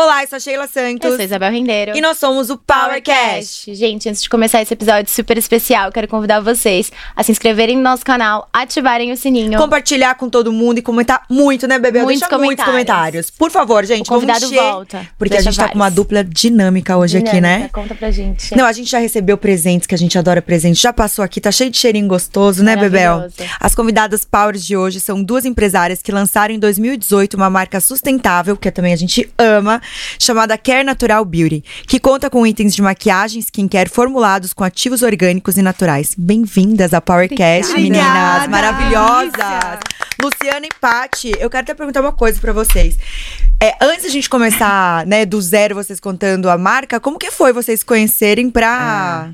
Olá, eu sou a Sheila Santos. Eu sou Isabel Rendeiro. E nós somos o PowerCast. Gente, antes de começar esse episódio super especial, quero convidar vocês a se inscreverem no nosso canal, ativarem o sininho. Compartilhar com todo mundo e comentar muito, né, bebê? Muitos Deixa muitos comentários. comentários. Por favor, gente, O convidado vamos encher, volta. Porque Deixa a gente tá com uma vários. dupla dinâmica hoje aqui, né? Dinâmica, Conta pra gente. Não, a gente já recebeu presentes, que a gente adora presentes. Já passou aqui, tá cheio de cheirinho gostoso, né, Bebel? As convidadas Powers de hoje são duas empresárias que lançaram em 2018 uma marca sustentável, que também a gente ama, chamada Care Natural Beauty, que conta com itens de maquiagem skincare formulados com ativos orgânicos e naturais. Bem-vindas ao PowerCast, meninas maravilhosas. Delícia. Luciana e Pati, eu quero até perguntar uma coisa pra vocês. É, antes da gente começar, né, do zero, vocês contando a marca, como que foi vocês conhecerem pra,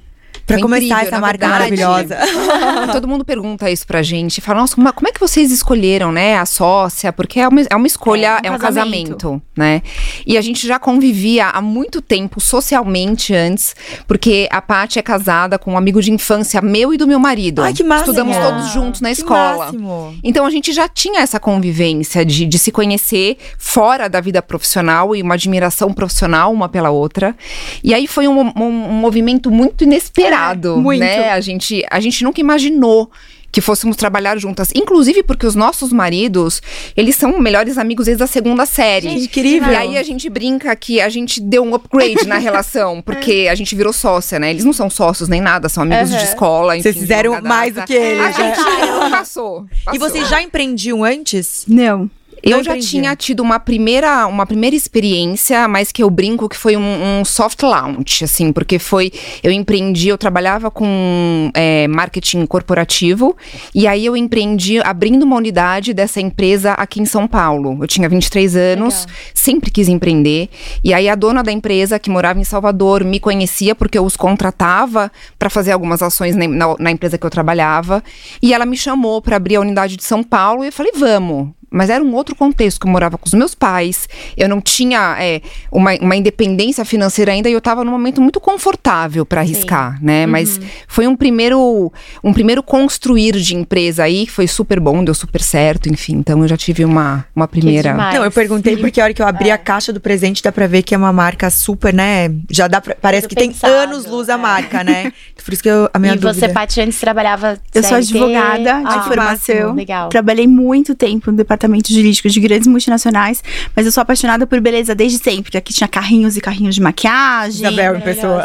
pra Foi começar incrível, essa marca verdade. maravilhosa? Todo mundo pergunta isso pra gente. Fala, nossa, como, como é que vocês escolheram, né, a sócia? Porque é uma, é uma escolha, É, é um um, casamento. casamento. né? E a gente já convivia há muito tempo, socialmente, antes. Porque a Paty é casada com um amigo de infância meu e do meu marido. Ai, que máximo. Estudamos todos juntos na Que escola. máximo. Então a gente já tinha essa convivência de, de se conhecer fora da vida profissional e uma admiração profissional uma pela outra. E aí foi um, um- um movimento muito inesperado, É, muito. né? A gente, a gente nunca imaginou que fôssemos trabalhar juntas. Inclusive porque os nossos maridos, eles são melhores amigos desde a segunda série. Gente, incrível. E aí a gente brinca que a gente deu um upgrade na relação, porque a gente virou sócia, né? Eles não são sócios nem nada, são amigos Aham. de escola. Vocês enfim, fizeram mais do que eles, A né? gente passou, E passou. vocês já empreendiam antes? Não. Eu Não já entendi. tinha tido uma primeira, uma primeira experiência, mas que eu brinco que foi um, um soft launch, assim, porque foi. Eu empreendi, eu trabalhava com é, marketing corporativo, e aí eu empreendi abrindo uma unidade dessa empresa aqui em São Paulo. Eu tinha 23 anos, Legal. sempre quis empreender. E aí a dona da empresa, que morava em Salvador, me conhecia porque eu os contratava para fazer algumas ações na, na- na empresa que eu trabalhava. E ela me chamou para abrir a unidade de São Paulo e eu falei, vamos. Mas era um outro contexto, que eu morava com os meus pais, eu não tinha é, uma, uma independência financeira ainda e eu estava num momento muito confortável para arriscar, né? Mas foi um primeiro, um primeiro construir de empresa aí, que foi super bom, deu super certo, enfim. Então eu já tive uma, uma primeira. Não, eu perguntei porque a hora que eu abri a caixa do presente dá pra ver que é uma marca super, né? Já dá pra, parece Tudo que tem pensado, anos luz a é. marca, né? Por isso que eu, a minha e dúvida. você, Paty, antes trabalhava Eu sou CLT? advogada de Ah, formação. Legal. Trabalhei muito tempo no departamento jurídico de grandes multinacionais, mas eu sou apaixonada por beleza desde sempre. Aqui tinha carrinhos e carrinhos de maquiagem. Isabel em pessoa.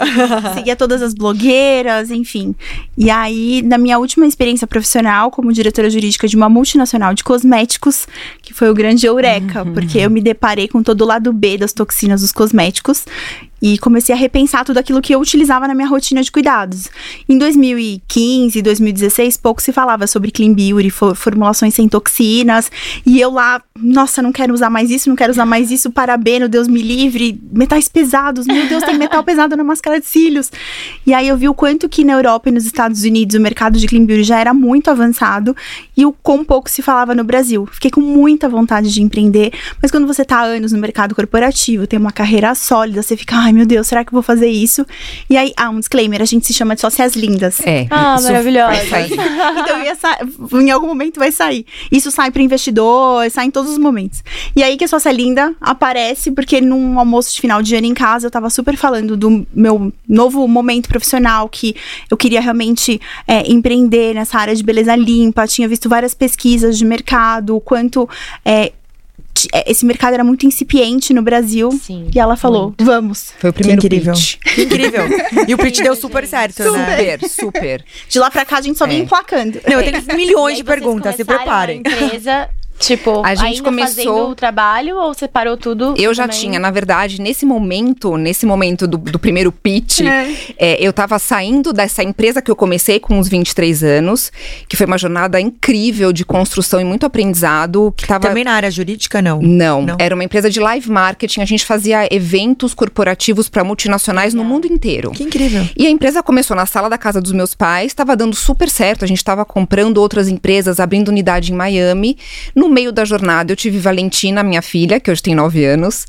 Seguia todas as blogueiras, enfim. E aí, na minha última experiência profissional como diretora jurídica de uma multinacional de cosméticos, que foi o grande eureka, porque eu me deparei com todo o lado B das toxinas dos cosméticos e comecei a repensar tudo aquilo que eu utilizava na minha rotina de cuidados. Em 2015, 2016, pouco se falava sobre clean beauty, fo- formulações sem toxinas, e eu lá, nossa, não quero usar mais isso, não quero usar mais isso, parabeno, Deus me livre, metais pesados, meu Deus, tem metal pesado na máscara de cílios. E aí eu vi o quanto que na Europa e nos Estados Unidos o mercado de clean beauty já era muito avançado e o quão pouco se falava no Brasil. Fiquei com muita vontade de empreender, mas quando você tá há anos no mercado corporativo, tem uma carreira sólida, você fica, ai meu Deus, será que eu vou fazer isso? E aí, ah, um disclaimer, a gente se chama de sócias lindas. É. Ah, isso maravilhosa. Então ia em algum momento vai sair. Isso sai para investidor, sai em todos os momentos. E aí que a sócia linda aparece, porque num almoço de final de ano em casa, eu tava super falando do meu novo momento profissional, que eu queria realmente é, empreender nessa área de beleza limpa. Tinha visto várias pesquisas de mercado, o quanto é, esse mercado era muito incipiente no Brasil. Sim. E ela falou: vamos. Foi o primeiro incrível. pitch. Que incrível. E o pitch deu super certo, né? Super, super. De lá pra cá a gente só vem É. emplacando. Não, eu tenho milhões E de perguntas, se preparem. Empresa, tipo, A gente ainda começou- fazendo o trabalho ou você parou tudo? Eu já também? tinha, na verdade, nesse momento, nesse momento do, do primeiro pitch, É. é, eu tava saindo dessa empresa que eu comecei com uns 23 anos, que foi uma jornada incrível de construção e muito aprendizado, que tava... Também na área jurídica, não. Não, Não? era uma empresa de live marketing, a gente fazia eventos corporativos para multinacionais no Legal. mundo inteiro. Que incrível. E a empresa começou na sala da casa dos meus pais, estava dando super certo. A gente estava comprando outras empresas, abrindo unidade em Miami. No meio da jornada, eu tive Valentina, minha filha, que hoje tem 9 anos.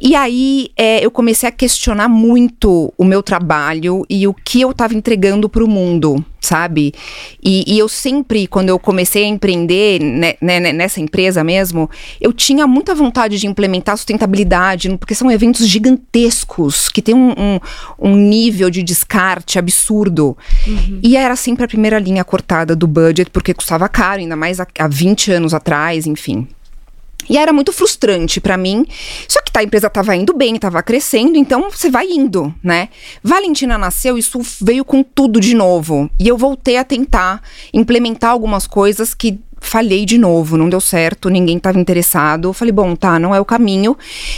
E aí é, eu comecei a questionar muito o meu trabalho e o que eu estava entregando para o mundo. Sabe? E, e, eu sempre, quando eu comecei a empreender né, né, nessa empresa mesmo, eu tinha muita vontade de implementar sustentabilidade, porque são eventos gigantescos, que tem um, um, um nível de descarte absurdo. Uhum. E era sempre a primeira linha cortada do budget, porque custava caro, ainda mais há, há 20 anos atrás, enfim. E era muito frustrante para mim. Só que tá, a empresa tava indo bem, tava crescendo, então você vai indo, né? Valentina nasceu, isso veio com tudo de novo. E eu voltei a tentar implementar algumas coisas que falhei de novo, não deu certo, ninguém estava interessado. Eu falei, bom, tá, não é o caminho.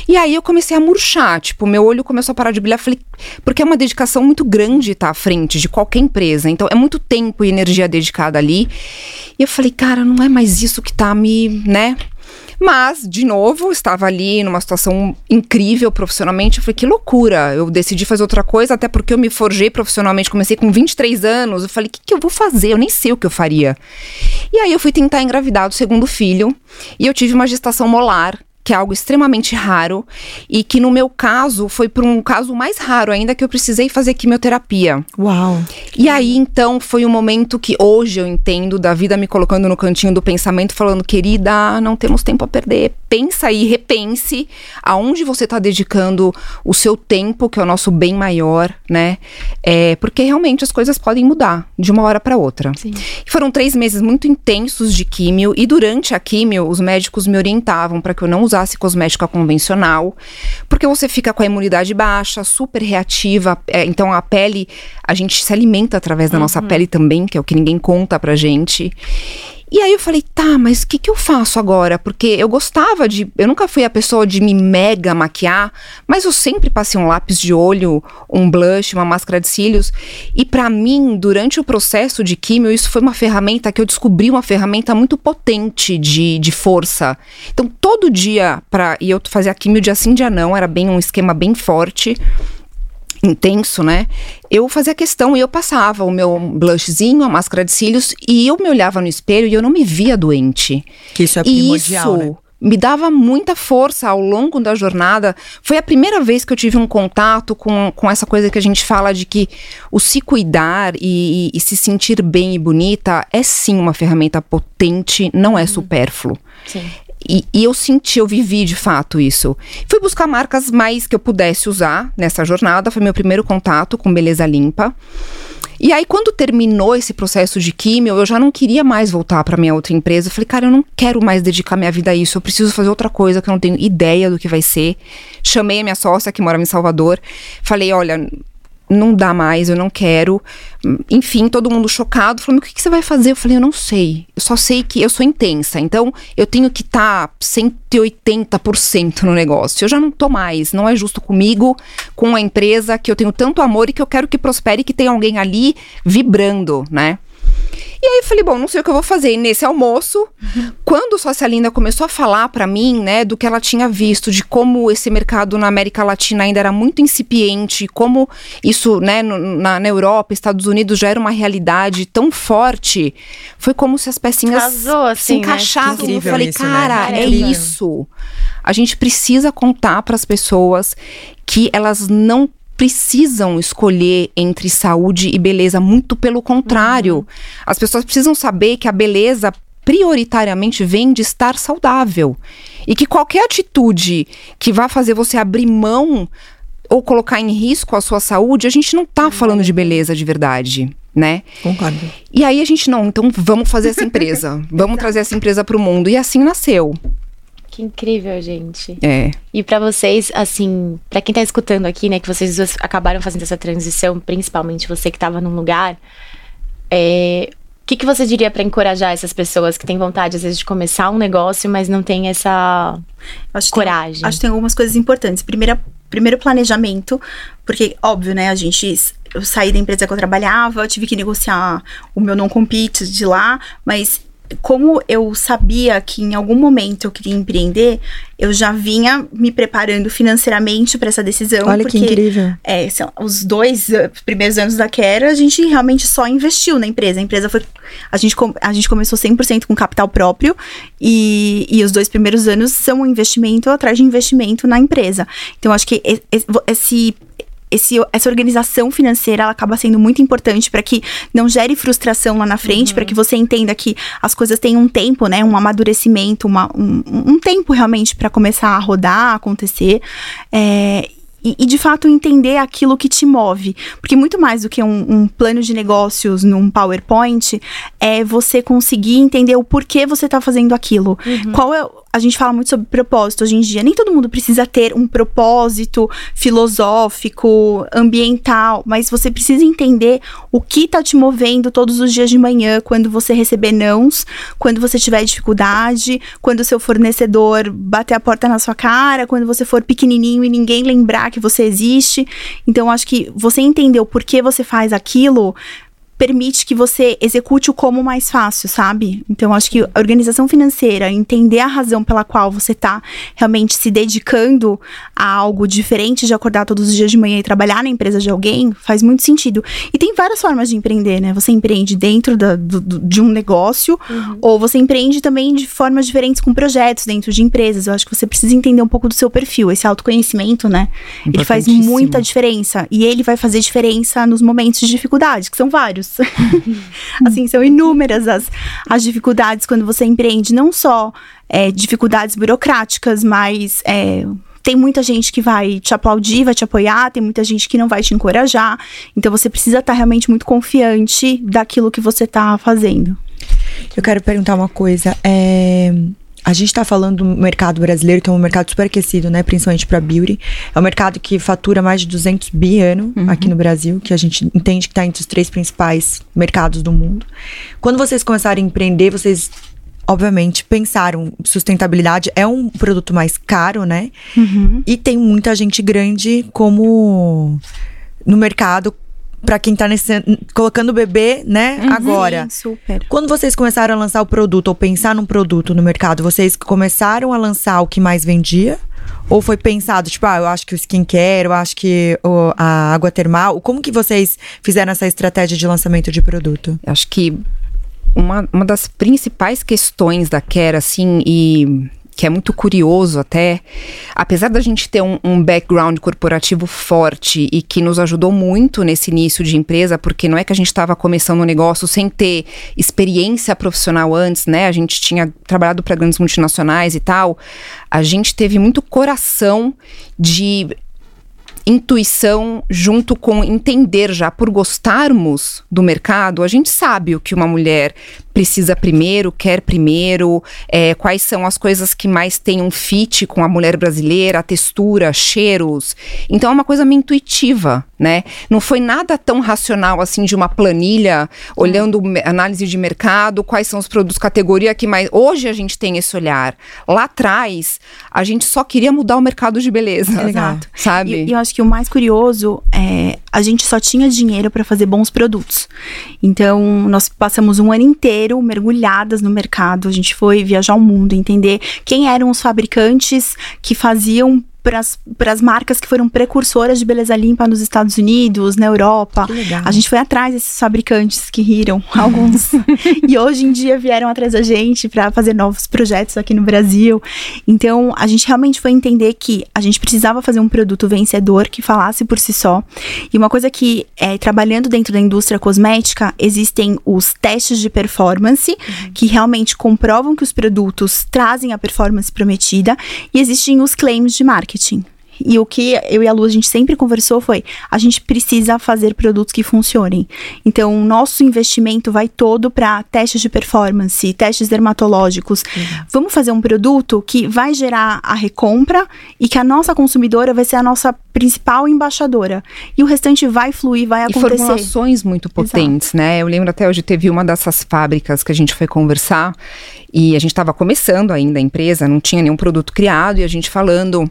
E aí eu comecei a murchar, tipo, meu olho começou a parar de brilhar. Falei, porque é uma dedicação muito grande estar tá à frente de qualquer empresa. Então é muito tempo e energia dedicada ali. E eu falei, cara, não é mais isso que tá me, né? Mas, de novo, estava ali numa situação incrível profissionalmente. Eu falei, que loucura. Eu decidi fazer outra coisa, até porque eu me forjei profissionalmente. Comecei com 23 anos. Eu falei, o que, que eu vou fazer? Eu nem sei o que eu faria. E aí eu fui tentar engravidar do segundo filho. E eu tive uma gestação molar que é algo extremamente raro e que no meu caso foi por um caso mais raro ainda que eu precisei fazer quimioterapia. Uau. E aí então foi um momento que hoje eu entendo da vida me colocando no cantinho do pensamento falando, querida, não temos tempo a perder. Pensa aí, repense aonde você está dedicando o seu tempo, que é o nosso bem maior, né? É, porque realmente as coisas podem mudar de uma hora para outra. Sim. E foram três meses muito intensos de químio e durante a químio os médicos me orientavam para que eu não usasse cosmética convencional, porque você fica com a imunidade baixa, super reativa, é, então a pele, a gente se alimenta através da uhum. nossa pele também, que é o que ninguém conta pra gente. E aí eu falei, tá, mas o que, que eu faço agora? Porque eu gostava de. Eu nunca fui a pessoa de me mega maquiar, mas eu sempre passei um lápis de olho, um blush, uma máscara de cílios. E para mim, durante o processo de químio, isso foi uma ferramenta que eu descobri uma ferramenta muito potente de, de força. Então, todo dia, para e eu fazia químio dia sim, dia não, era bem um esquema bem forte intenso, né? Eu fazia questão e eu passava o meu blushzinho, a máscara de cílios e eu me olhava no espelho e eu não me via doente. Que isso é primordial, isso, né? me dava muita força ao longo da jornada. Foi a primeira vez que eu tive um contato com, com essa coisa que a gente fala de que o se cuidar e, e, e se sentir bem e bonita é sim uma ferramenta potente, não é uhum. supérfluo. Sim. E, e, eu senti, eu vivi de fato isso. Fui buscar marcas mais que eu pudesse usar nessa jornada. Foi meu primeiro contato com beleza limpa. E aí, quando terminou esse processo de químio, eu já não queria mais voltar para minha outra empresa. Eu falei, cara, eu não quero mais dedicar minha vida a isso. Eu preciso fazer outra coisa que eu não tenho ideia do que vai ser. Chamei a minha sócia, que mora em Salvador. Falei, olha, não dá mais, eu não quero. Enfim, todo mundo chocado, falando: o que, que, você vai fazer? Eu falei: eu não sei. Eu só sei que eu sou intensa, então eu tenho que estar tá 180% no negócio. Eu já não tô mais. Não é justo comigo, com a empresa que eu tenho tanto amor e que eu quero que prospere, que tenha alguém ali vibrando, né? E aí eu falei, bom, não sei o que eu vou fazer. E nesse almoço, uhum. quando Sócia Linda começou a falar para mim, né, do que ela tinha visto, de como esse mercado na América Latina ainda era muito incipiente, como isso, né, no, na, na, Europa, Estados Unidos já era uma realidade tão forte, foi como se as pecinhas Casou, assim, se né? encaixavam. Né? Eu falei, isso, cara, né? é isso. A gente precisa contar para as pessoas que elas não precisam escolher entre saúde e beleza, muito pelo contrário. Uhum. As pessoas precisam saber que a beleza prioritariamente vem de estar saudável. E que qualquer atitude que vá fazer você abrir mão ou colocar em risco a sua saúde, a gente não tá falando de beleza de verdade, né? Concordo. E aí a gente não, então vamos fazer essa empresa. vamos trazer essa empresa para o mundo. E assim nasceu. Que incrível, gente. É. E para vocês, assim, para quem tá escutando aqui, né, que vocês acabaram fazendo essa transição, principalmente você que tava num lugar, é, o que, que você diria para encorajar essas pessoas que têm vontade, às vezes, de começar um negócio, mas não tem essa acho coragem? Tem, acho que tem algumas coisas importantes. Primeira, primeiro, planejamento, porque, óbvio, né, a gente. Eu saí da empresa que eu trabalhava, eu tive que negociar o meu não-compete de lá, mas como eu sabia que em algum momento eu queria empreender, eu já vinha me preparando financeiramente para essa decisão. Olha porque, que incrível. É, os dois uh, primeiros anos da Quera, a gente realmente só investiu na empresa. A empresa foi. A gente, a gente começou 100% com capital próprio e, e os dois primeiros anos são um investimento atrás de investimento na empresa. Então, acho que esse esse, essa organização financeira ela acaba sendo muito importante para que não gere frustração lá na frente, para que você entenda que as coisas têm um tempo, né? Um amadurecimento, uma, um, um tempo realmente para começar a rodar, a acontecer. É, e, e, de fato entender aquilo que te move. Porque muito mais do que um, um, plano de negócios num PowerPoint é você conseguir entender o porquê você está fazendo aquilo. Uhum. Qual é a gente fala muito sobre propósito hoje em dia. Nem todo mundo precisa ter um propósito filosófico, ambiental, mas você precisa entender o que tá te movendo todos os dias de manhã, quando você receber nãos, quando você tiver dificuldade, quando o seu fornecedor bater a porta na sua cara, quando você for pequenininho e ninguém lembrar que você existe. Então, acho que você entender o porquê você faz aquilo permite que você execute o como mais fácil, sabe? Então, acho que a organização financeira, entender a razão pela qual você está realmente se dedicando a algo diferente de acordar todos os dias de manhã e trabalhar na empresa de alguém, faz muito sentido. E tem várias formas de empreender, né? Você empreende dentro da, do, de um negócio, uhum. ou você empreende também de formas diferentes com projetos dentro de empresas. Eu acho que você precisa entender um pouco do seu perfil. Esse autoconhecimento, né? Ele faz muita diferença. E ele vai fazer diferença nos momentos de dificuldade, que são vários. assim, são inúmeras as, as dificuldades quando você empreende, não só é, dificuldades burocráticas, mas é, tem muita gente que vai te aplaudir, vai te apoiar, tem muita gente que não vai te encorajar. Então você precisa estar realmente muito confiante daquilo que você está fazendo. Eu quero perguntar uma coisa. É, a gente está falando do mercado brasileiro, que é um mercado super aquecido, né? Principalmente para beauty. É um mercado que fatura mais de 200 bi ano uhum. aqui no Brasil, que a gente entende que está entre os três principais mercados do mundo. Quando vocês começaram a empreender, vocês obviamente, pensaram sustentabilidade é um produto mais caro, né? Uhum. E tem muita gente grande como no mercado para quem tá nesse, colocando o bebê, né, uhum, agora. Super. Quando vocês começaram a lançar o produto ou pensar num produto no mercado, vocês começaram a lançar o que mais vendia? Ou foi pensado, tipo, ah, eu acho que o skincare, eu acho que o, a água termal. Como que vocês fizeram essa estratégia de lançamento de produto? Acho que uma, uma das principais questões da Care, assim, e que é muito curioso até, apesar da gente ter um, um, background corporativo forte e que nos ajudou muito nesse início de empresa, porque não é que a gente estava começando um negócio sem ter experiência profissional antes, né? A gente tinha trabalhado para grandes multinacionais e tal. A gente teve muito coração de intuição junto com entender já por gostarmos do mercado, a gente sabe o que uma mulher precisa primeiro, quer primeiro, é, quais são as coisas que mais têm um fit com a mulher brasileira, a textura, cheiros. Então é uma coisa meio intuitiva, né? Não foi nada tão racional assim de uma planilha, olhando análise de mercado, quais são os produtos categoria que mais. Hoje a gente tem esse olhar. Lá atrás, a gente só queria mudar o mercado de beleza. Exato. Sabe? E eu acho que o mais curioso é a gente só tinha dinheiro para fazer bons produtos. Então, nós passamos um ano inteiro mergulhadas no mercado. A gente foi viajar o mundo, entender quem eram os fabricantes que faziam para as marcas que foram precursoras de beleza limpa nos Estados Unidos, na Europa. A gente foi atrás desses fabricantes que riram, alguns. e hoje em dia vieram atrás da gente para fazer novos projetos aqui no Brasil. Então, a gente realmente foi entender que a gente precisava fazer um produto vencedor que falasse por si só. E uma coisa que, é, trabalhando dentro da indústria cosmética, existem os testes de performance, uhum. que realmente comprovam que os produtos trazem a performance prometida, e existem os claims de marca marketing. E o que eu e a Lu a gente sempre conversou foi: a gente precisa fazer produtos que funcionem. Então, o nosso investimento vai todo para testes de performance, testes dermatológicos. Uhum. Vamos fazer um produto que vai gerar a recompra e que a nossa consumidora vai ser a nossa principal embaixadora. E o restante vai fluir, vai acontecer. E formulações muito potentes, Exato. né? Eu lembro até hoje teve uma dessas fábricas que a gente foi conversar e a gente estava começando ainda a empresa, não tinha nenhum produto criado e a gente falando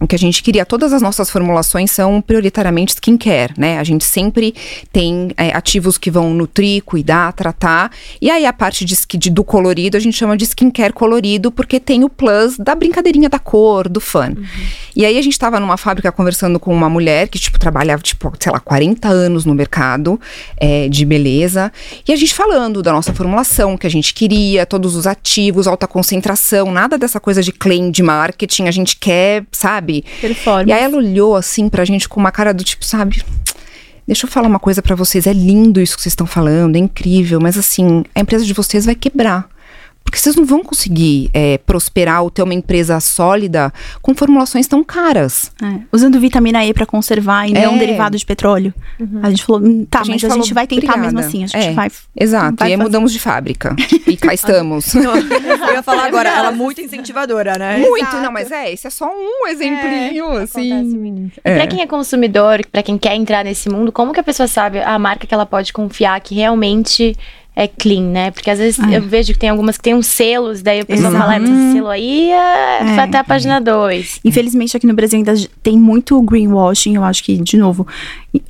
o que a gente queria, todas as nossas formulações são prioritariamente skincare, né? A gente sempre tem é, ativos que vão nutrir, cuidar, tratar. E aí a parte de, de, do colorido a gente chama de skincare colorido, porque tem o plus da brincadeirinha da cor, do fun. Uhum. E aí a gente tava numa fábrica conversando com uma mulher que, tipo, trabalhava, tipo, sei lá, 40 anos no mercado é, de beleza. E a gente falando da nossa formulação, que a gente queria, todos os ativos, alta concentração, nada dessa coisa de claim de marketing. A gente quer, sabe? Sabe? Performance. E aí ela olhou assim pra gente com uma cara do tipo, sabe? Deixa eu falar uma coisa pra vocês. É lindo isso que vocês estão falando, é incrível, mas assim, a empresa de vocês vai quebrar. Porque vocês não vão conseguir é, prosperar ou ter uma empresa sólida com formulações tão caras. É, Usando vitamina E pra conservar e É. não derivado de petróleo. A gente falou, hum, tá, A gente mas a falou, gente vai tentar "Obrigada." mesmo assim. A gente É. vai. Exato. vai e fazer. mudamos de fábrica. e cá estamos. Eu ia falar agora, ela é muito incentivadora, né? Muito, não, mas é, esse é só um exemplinho, Acontece assim. muito. E É. pra quem é consumidor, pra quem quer entrar nesse mundo, como que a pessoa sabe a marca que ela pode confiar que realmente é clean, né? Porque às vezes É. eu vejo que tem algumas que tem uns selos, daí o pessoal Exato. fala, "Ah, mas esse selo aí é, É. vai até a página 2. Infelizmente, aqui no Brasil ainda tem muito greenwashing. Eu acho que, de novo,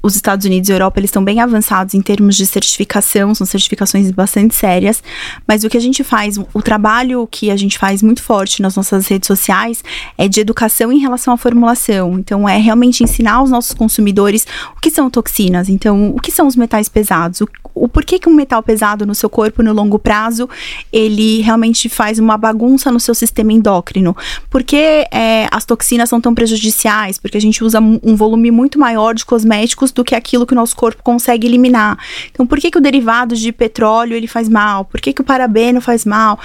os Estados Unidos e a Europa, eles estão bem avançados em termos de certificação, são certificações bastante sérias. Mas o que a gente faz, o trabalho que a gente faz muito forte nas nossas redes sociais é de educação em relação à formulação. Então, é realmente ensinar os nossos consumidores o que são toxinas, então, o que são os metais pesados, o, o porquê que um metal pesado no seu corpo no longo prazo ele realmente faz uma bagunça no seu sistema endócrino. Por que é, as toxinas são tão prejudiciais? Porque a gente usa um volume muito maior de cosméticos do que aquilo que o nosso corpo consegue eliminar. Então, por que, que o derivado de petróleo ele faz mal? Por que, que o parabeno faz mal?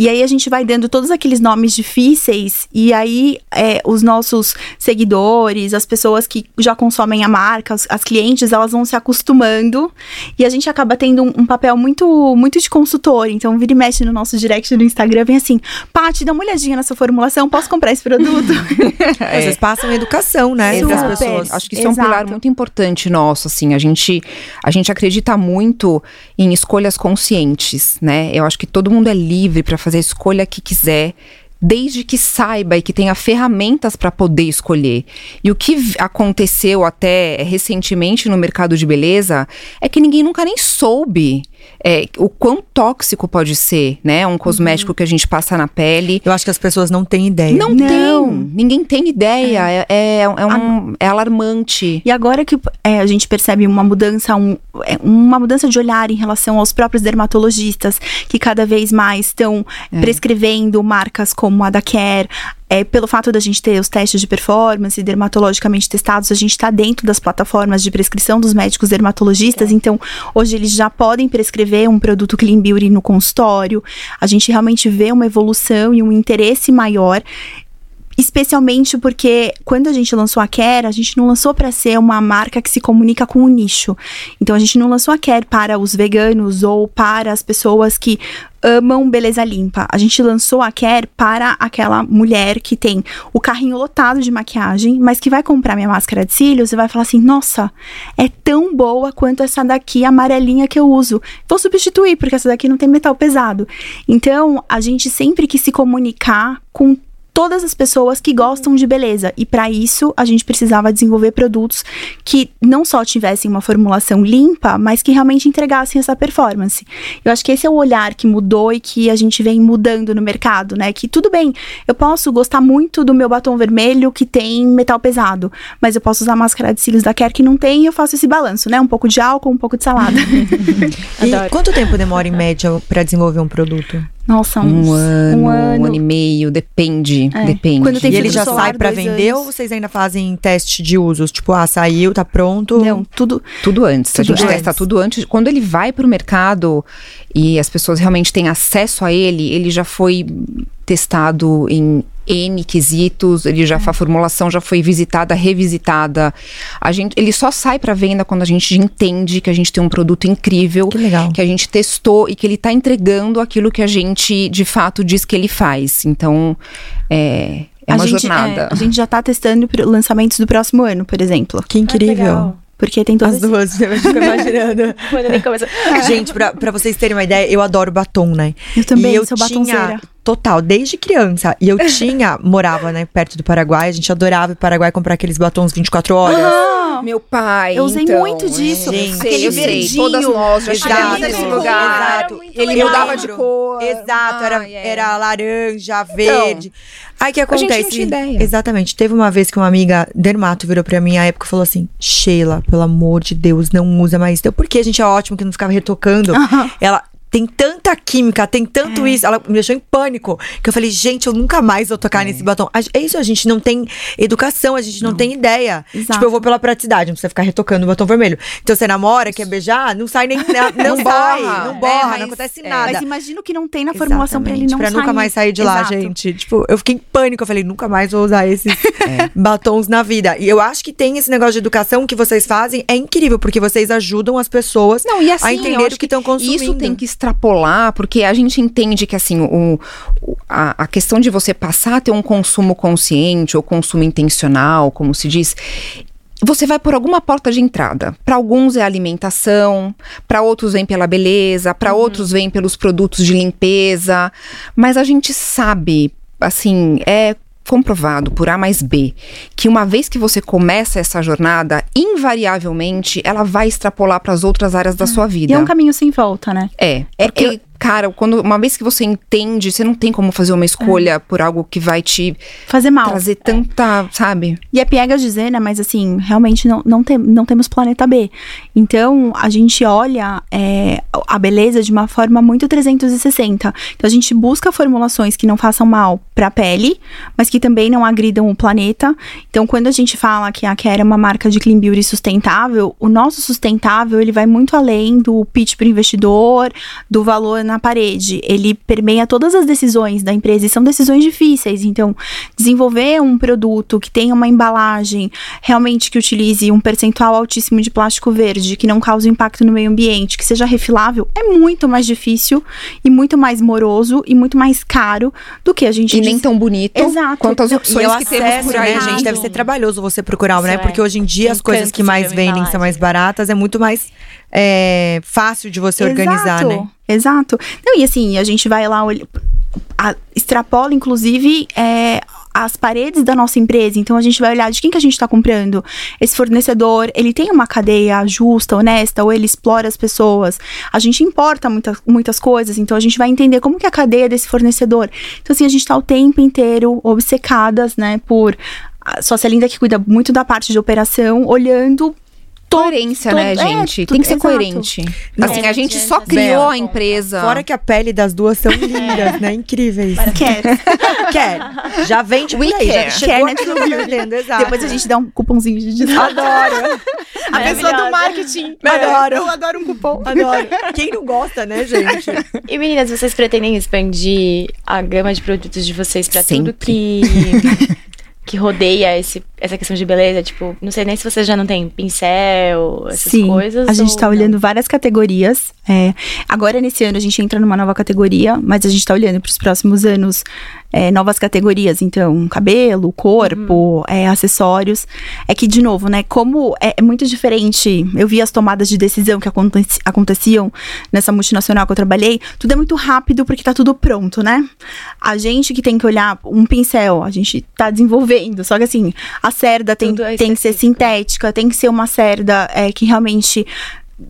E aí a gente vai dando todos aqueles nomes difíceis e aí é, os nossos seguidores, as pessoas que já consomem a marca, as, as clientes, elas vão se acostumando e a gente acaba tendo um, um papel muito muito de consultor. Então vira e mexe no nosso direct no Instagram, vem assim, Paty, dá uma olhadinha nessa formulação, posso comprar esse produto? Vocês passam educação, né? Entre as Super. pessoas. Acho que isso é um Exato. pilar muito importante nosso, assim. A gente, a gente acredita muito em escolhas conscientes, né? Eu acho que todo mundo é livre para fazer a escolha que quiser. Desde que saiba e que tenha ferramentas para poder escolher. E o que aconteceu até recentemente no mercado de beleza é que ninguém nunca nem soube é, o quão tóxico pode ser, né? Um cosmético que a gente passa na pele. Eu acho que as pessoas não têm ideia. Não, Não. tem, ninguém tem ideia. É, é, é um, é alarmante. E agora que é, a gente percebe uma mudança, um- é, uma mudança de olhar em relação aos próprios dermatologistas, que cada vez mais estão prescrevendo marcas como a da Care. É, pelo fato da gente ter os testes de performance dermatologicamente testados, a gente está dentro das plataformas de prescrição dos médicos dermatologistas, então hoje eles já podem prescrever um produto Clean Beauty no consultório. A gente realmente vê uma evolução e um interesse maior Especialmente porque quando a gente lançou a Care, a gente não lançou para ser uma marca que se comunica com o nicho. Então a gente não lançou a Care para os veganos ou para as pessoas que amam beleza limpa. A gente lançou a Care para aquela mulher que tem o carrinho lotado de maquiagem, mas que vai comprar minha máscara de cílios e vai falar assim: "Nossa, é tão boa quanto essa daqui amarelinha que eu uso. Vou substituir porque essa daqui não tem metal pesado". Então, a gente sempre quis se comunicar com todas as pessoas que gostam de beleza. E para isso, a gente precisava desenvolver produtos que não só tivessem uma formulação limpa, mas que realmente entregassem essa performance. Eu acho que esse é o olhar que mudou e que a gente vem mudando no mercado, né? Que tudo bem, eu posso gostar muito do meu batom vermelho que tem metal pesado, mas eu posso usar máscara de cílios da Care que não tem e eu faço esse balanço, né? Um pouco de álcool, um pouco de salada. E quanto tempo demora em média pra desenvolver um produto? Nossa, uns, Um ano, um um ano. ano e meio, depende, É. depende. Quando tem e ele já solar, sai pra dois vender anos. ou vocês ainda fazem teste de usos? Tipo, ah, saiu, tá pronto? Não, tudo. Tudo antes. a Tudo gente antes. testa tudo antes. Quando ele vai pro mercado e as pessoas realmente têm acesso a ele, ele já foi testado em N quesitos, ele já a formulação já foi visitada, revisitada. A gente, ele só sai para venda quando a gente entende que a gente tem um produto incrível, Que legal. que a gente testou e que ele tá entregando aquilo que a gente de fato diz que ele faz. Então, é, é a uma gente, jornada. é, a gente já tá testando lançamentos do próximo ano, por exemplo. Que incrível. Porque tem todas. As duas, eu fico imaginando. Quando nem começa. Gente, pra, pra vocês terem uma ideia, eu adoro batom, né? Eu também e eu sou tinha, batonzeira. Total, desde criança. E eu tinha, morava, né, perto do Paraguai. A gente adorava ir pro Paraguai comprar aqueles batons 24 horas. Ah, Meu pai. Eu usei então, muito disso. Gente, Eu Aquele sei, eu sei. verdinho. Todas nós já nesse Exato. lugar. Exato. Ele mudava de cor. Exato, era, Ai, é. era laranja, verde. Aí o que a gente acontece? não tinha ideia. Exatamente. Teve uma vez que uma amiga dermato virou pra mim à época e falou assim: Sheila, pelo amor de Deus, não usa mais. Então, porque a gente é ótimo que não ficava retocando. Ela. Tem tanta química, tem tanto É. isso. Ela me deixou em pânico. Que eu falei, gente, eu nunca mais vou tocar nesse batom. É isso, a gente não tem educação, a gente não, tem ideia. Exato. Tipo, eu vou pela praticidade, não precisa ficar retocando o batom vermelho. Então você namora, quer beijar, não sai nem. Não, Não sai, borra. não borra, É, mas- não acontece é. nada. Mas imagina o que não tem na formulação pra ele Exatamente, não pra sair. nunca mais sair de lá, Exato. gente. Tipo, eu fiquei em pânico. Eu falei, nunca mais vou usar esses batons na vida. E eu acho que tem esse negócio de educação que vocês fazem, é incrível, porque vocês ajudam as pessoas Não, assim, a entender o que estão consumindo. Isso tem que extrapolar, porque a gente entende que, assim, o, a, a questão de você passar a ter um consumo consciente ou consumo intencional, como se diz. Você vai por alguma porta de entrada. Para alguns é alimentação, para outros vem pela beleza, para outros vem pelos produtos de limpeza. Mas a gente sabe, assim, é comprovado por A mais B que uma vez que você começa essa jornada, invariavelmente ela vai extrapolar para as outras áreas da sua vida. E é um caminho sem volta, né? É, porque, cara, quando, uma vez que você entende, você não tem como fazer uma escolha por algo que vai te Fazer mal. trazer tanta, sabe? E é piegas dizer, né? Mas assim, realmente não, não, tem, não temos planeta B. Então, a gente olha é, a beleza de uma forma muito 360. Então, a gente busca formulações que não façam mal pra pele, mas que também não agridam o planeta. Então, quando a gente fala que a Care é uma marca de clean beauty sustentável, o nosso sustentável, ele vai muito além do pitch pro investidor, do valor na parede. Ele permeia todas as decisões da empresa e são decisões difíceis. Então, desenvolver um produto que tenha uma embalagem realmente que utilize um percentual altíssimo de plástico verde, que não cause impacto no meio ambiente, que seja refilável, é muito mais difícil e muito mais moroso e muito mais caro do que a gente E nem diz- tão bonito Exato. quanto as opções E eu que temos acesso, por aí, né, gente? Deve ser trabalhoso você procurar, né? Porque hoje em dia Tem as coisas que mais vendem são mais baratas, é muito mais é, fácil de você organizar, Exato, né? Exato. Não, e assim, a gente vai lá, olha, a- extrapola, inclusive, é, as paredes da nossa empresa. Então, a gente vai olhar de quem que a gente está comprando. Esse fornecedor, ele tem uma cadeia justa, honesta, ou ele explora as pessoas. A gente importa muita, muitas coisas, então a gente vai entender como que é a cadeia desse fornecedor. Então, assim, a gente está o tempo inteiro obcecadas, né, por... A Sócia Linda que cuida muito da parte de operação, olhando Coerência, né, é, gente? Tem que ser exato. coerente. Não. Assim, a gente só adianta criou a empresa. Fora que a pele das duas são lindas, né? Incríveis. Quer. Quer. Já vende por We aí. Já care. chegou Quer, né, vendendo, exato. Depois a gente dá um cupomzinho de desconto. Adoro, A pessoa do marketing. Adoro. Eu adoro um cupom. adoro. Quem não gosta, né, gente? E meninas, vocês pretendem expandir a gama de produtos de vocês pra tudo Sempre. que que rodeia esse, essa questão de beleza? Tipo, não sei nem se vocês já não têm pincel, essas Sim, coisas. a gente tá não? olhando várias categorias. é. agora, nesse ano, a gente entra numa nova categoria, mas a gente tá olhando para os próximos anos é, novas categorias. Então, cabelo, corpo, é, acessórios. É que, de novo, né, como é, é muito diferente. Eu vi as tomadas de decisão que aconte- aconteciam nessa multinacional que eu trabalhei. Tudo é muito rápido porque tá tudo pronto, né? A gente que tem que olhar um pincel, a gente tá desenvolvendo. Só que assim, a cerda tem, é tem que ser sintética, tem que ser uma cerda é, que realmente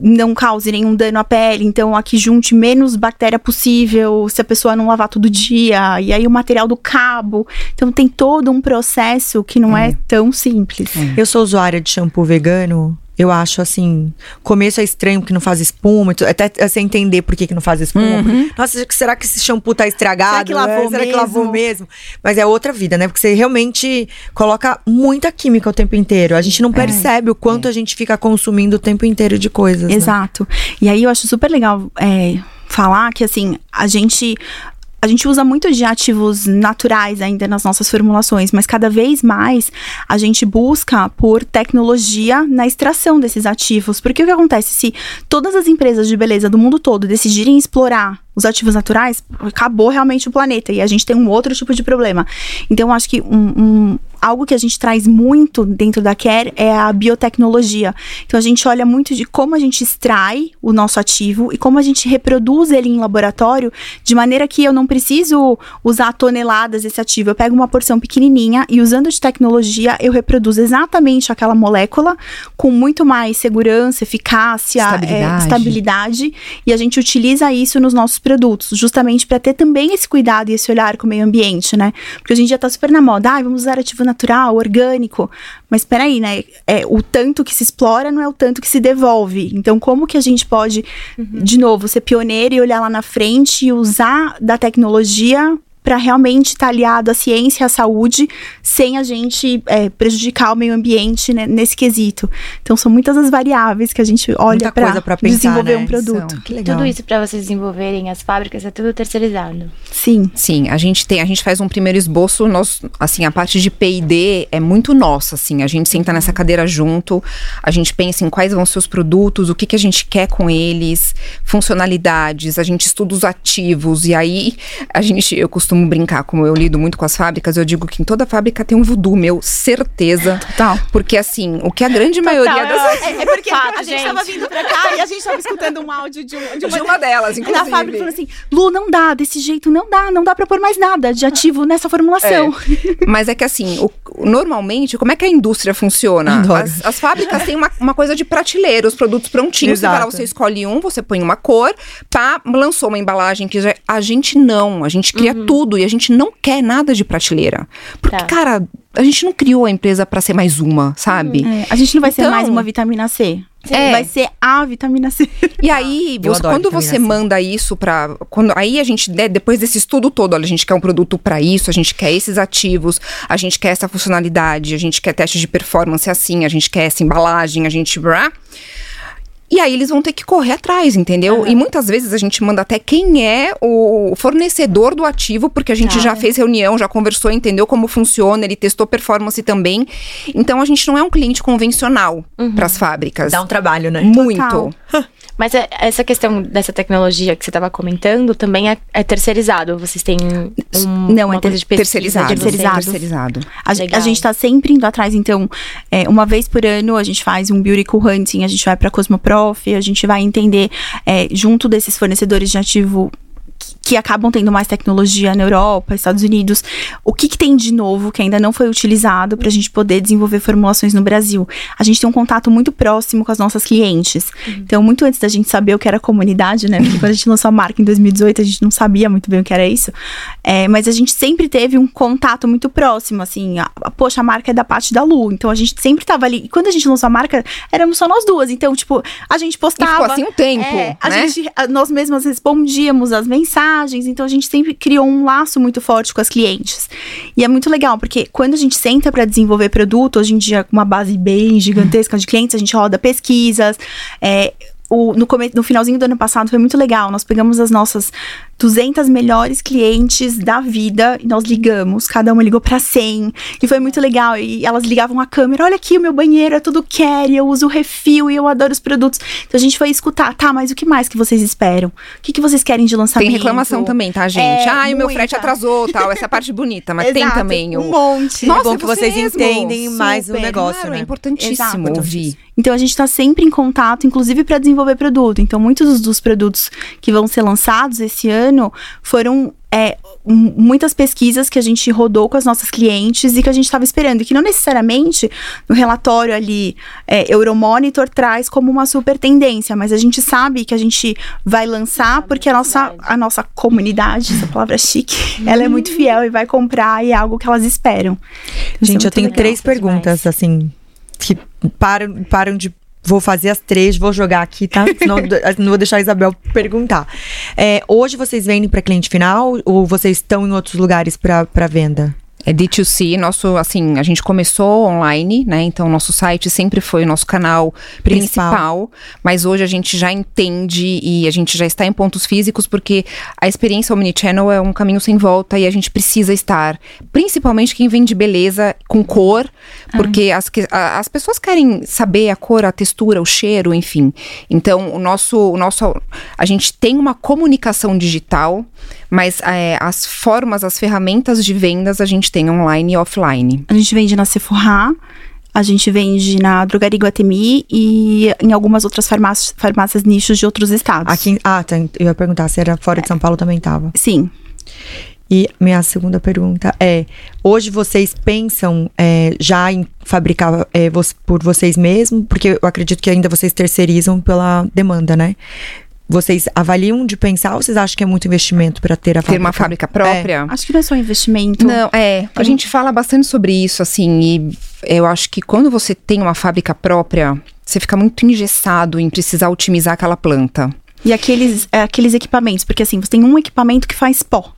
não cause nenhum dano à pele, então aqui junte menos bactéria possível, se a pessoa não lavar todo dia, e aí o material do cabo. Então tem todo um processo que não é, tão simples. Eu sou usuária de shampoo vegano. Eu acho assim, começo é estranho porque não faz espuma, até você entender por que, que não faz espuma. porque, Nossa, será que esse shampoo tá estragado? Será que lavou É, será que lavou mesmo? mesmo? Mas é outra vida, né? Porque você realmente coloca muita química o tempo inteiro. A gente não percebe o quanto a gente fica consumindo o tempo inteiro de coisas. né? Exato. E aí eu acho super legal é, falar que assim, a gente. A gente usa muito de ativos naturais ainda nas nossas formulações, mas cada vez mais a gente busca por tecnologia na extração desses ativos. Porque o que acontece? Se todas as empresas de beleza do mundo todo decidirem explorar os ativos naturais, acabou realmente o planeta e a gente tem um outro tipo de problema. Então, acho que um- um, algo que a gente traz muito dentro da Care é a biotecnologia. Então, a gente olha muito de como a gente extrai o nosso ativo e como a gente reproduz ele em laboratório, de maneira que eu não preciso usar toneladas desse ativo. Eu pego uma porção pequenininha e, usando de tecnologia, eu reproduzo exatamente aquela molécula com muito mais segurança, eficácia, é, Estabilidade. estabilidade e a gente utiliza isso nos nossos produtos, justamente para ter também esse cuidado e esse olhar com o meio ambiente, né? Porque hoje em dia tá super na moda, ai, vamos usar ativo natural, orgânico. Mas peraí, né? É, o tanto que se explora não é o tanto que se devolve. Então, como que a gente pode, de novo, ser pioneiro e olhar lá na frente e usar da tecnologia para realmente estar tá aliado à ciência e à saúde, sem a gente é, prejudicar o meio ambiente né, nesse quesito. Então, são muitas as variáveis que a gente olha para desenvolver né? um produto. São. Que legal. Tudo isso para vocês desenvolverem as fábricas é tudo terceirizado. Sim. Sim, a gente tem, a gente faz um primeiro esboço, nós, assim, a parte de P&D é muito nossa, assim, a gente senta nessa cadeira junto, a gente pensa em quais vão ser os produtos, o que, que a gente quer com eles, funcionalidades, a gente estuda os ativos, e aí a gente, eu costumo costumo brincar, como eu lido muito com as fábricas, eu digo que em toda fábrica tem um voodoo meu, certeza. Total. Porque assim, o que a grande Total, maioria das. É, é porque Fato, a gente, gente tava vindo pra cá e a gente tava escutando um áudio de, um, de, uma, de uma delas, inclusive. Na fábrica falando assim: Lu, não dá, desse jeito não dá, não dá pra pôr mais nada de ativo nessa formulação. É. Mas é que assim, o, normalmente, como é que a indústria funciona? As, as, fábricas têm uma, uma coisa de prateleira, os produtos prontinhos. Exato. Você lá, você escolhe um, você põe uma cor, pá, lançou uma embalagem que já. A gente não, a gente cria uhum. tudo tudo e a gente não quer nada de prateleira. Porque, tá. cara, a gente não criou a empresa para ser mais uma, sabe? É, a gente não vai então, ser mais uma vitamina C. É. Vai ser a vitamina C. E aí, você, quando você C. manda isso para quando aí a gente né, depois desse estudo todo, olha, a gente quer um produto para isso, a gente quer esses ativos, a gente quer essa funcionalidade, a gente quer teste de performance assim, a gente quer essa embalagem, a gente e aí eles vão ter que correr atrás, entendeu? Uhum. E muitas vezes a gente manda até quem é o fornecedor do ativo, porque a gente já fez reunião, já conversou, entendeu como funciona, ele testou performance também. Então a gente não é um cliente convencional uhum. para as fábricas. Dá um trabalho, né? Muito. Mas é, essa questão dessa tecnologia que você estava comentando também é, é, terceirizado? Vocês têm um, Não, é ter de terceirizado. terceirizado. terceirizado. A, a gente está sempre indo atrás, então, é, uma vez por ano a gente faz um beauty hunting, a gente vai para Cosmoprof, a gente vai entender é, junto desses fornecedores de ativo que acabam tendo mais tecnologia na Europa, Estados Unidos. O que, que tem de novo que ainda não foi utilizado para a gente poder desenvolver formulações no Brasil? A gente tem um contato muito próximo com as nossas clientes. Uhum. Então, muito antes da gente saber o que era comunidade, né? Porque quando a gente lançou a marca em 2018, a gente não sabia muito bem o que era isso. É, mas a gente sempre teve um contato muito próximo, assim. A, a, poxa, a marca é da parte da Lu. Então, a gente sempre tava ali. E quando a gente lançou a marca, éramos só nós duas. Então, tipo, a gente postava. E ficou assim um tempo. É, a né? gente, nós mesmas respondíamos as mensagens mensagens, então a gente sempre criou um laço muito forte com as clientes. E é muito legal, porque quando a gente senta para desenvolver produto, hoje em dia com uma base bem gigantesca de clientes, a gente roda pesquisas, é, o, no, no finalzinho do ano passado foi muito legal. Nós pegamos as nossas 200 melhores clientes da vida e nós ligamos. Cada uma ligou para 100 e foi muito legal. E elas ligavam a câmera: olha aqui, o meu banheiro é tudo care, eu uso refil e eu adoro os produtos. Então a gente foi escutar: tá, mas o que mais que vocês esperam? O que, que vocês querem de lançamento? Tem reclamação também, tá, gente? É, Ai, o meu frete atrasou, tal. Essa é parte bonita, mas tem também o. Um monte. Nossa, é bom que vocês mesmo. entendem Super. mais o negócio, claro, né? É importantíssimo Exato. ouvir. Então a gente está sempre em contato, inclusive para desenvolver produto. Então muitos dos produtos que vão ser lançados esse ano foram é, muitas pesquisas que a gente rodou com as nossas clientes e que a gente estava esperando, e que não necessariamente no relatório ali é, Euromonitor traz como uma super tendência, mas a gente sabe que a gente vai lançar porque a nossa, a nossa comunidade, essa palavra chique, ela é muito fiel e vai comprar e é algo que elas esperam. Então, gente, é eu tenho legal, três perguntas, demais. assim, que param, param de Vou fazer as três, vou jogar aqui, tá? Senão não vou deixar a Isabel perguntar. É, hoje vocês vendem para cliente final ou vocês estão em outros lugares para venda? É D2C, nosso, assim, a gente começou online, né? Então, nosso site sempre foi o nosso canal principal. principal, mas hoje a gente já entende e a gente já está em pontos físicos, porque a experiência Omnichannel é um caminho sem volta e a gente precisa estar, principalmente quem vende beleza com cor, porque ah. as, as pessoas querem saber a cor, a textura, o cheiro, enfim. Então, o nosso, o nosso a gente tem uma comunicação digital, mas é, as formas, as ferramentas de vendas a gente tem online e offline. A gente vende na Sephora, a gente vende na Drogaria Guatemi e em algumas outras farmácias, farmácias nichos de outros estados. Aqui, ah, tá, eu ia perguntar se era fora de São Paulo também tava. Sim. E minha segunda pergunta é: hoje vocês pensam é, já em fabricar é, por vocês mesmos? Porque eu acredito que ainda vocês terceirizam pela demanda, né? Vocês avaliam de pensar ou vocês acham que é muito investimento para ter a Ter fábrica? uma fábrica própria. Acho que não é só investimento. Não, é. A gente fala bastante sobre isso, assim, e eu acho que quando você tem uma fábrica própria, você fica muito engessado em precisar otimizar aquela planta. E aqueles, é, aqueles equipamentos, porque assim, você tem um equipamento que faz pó.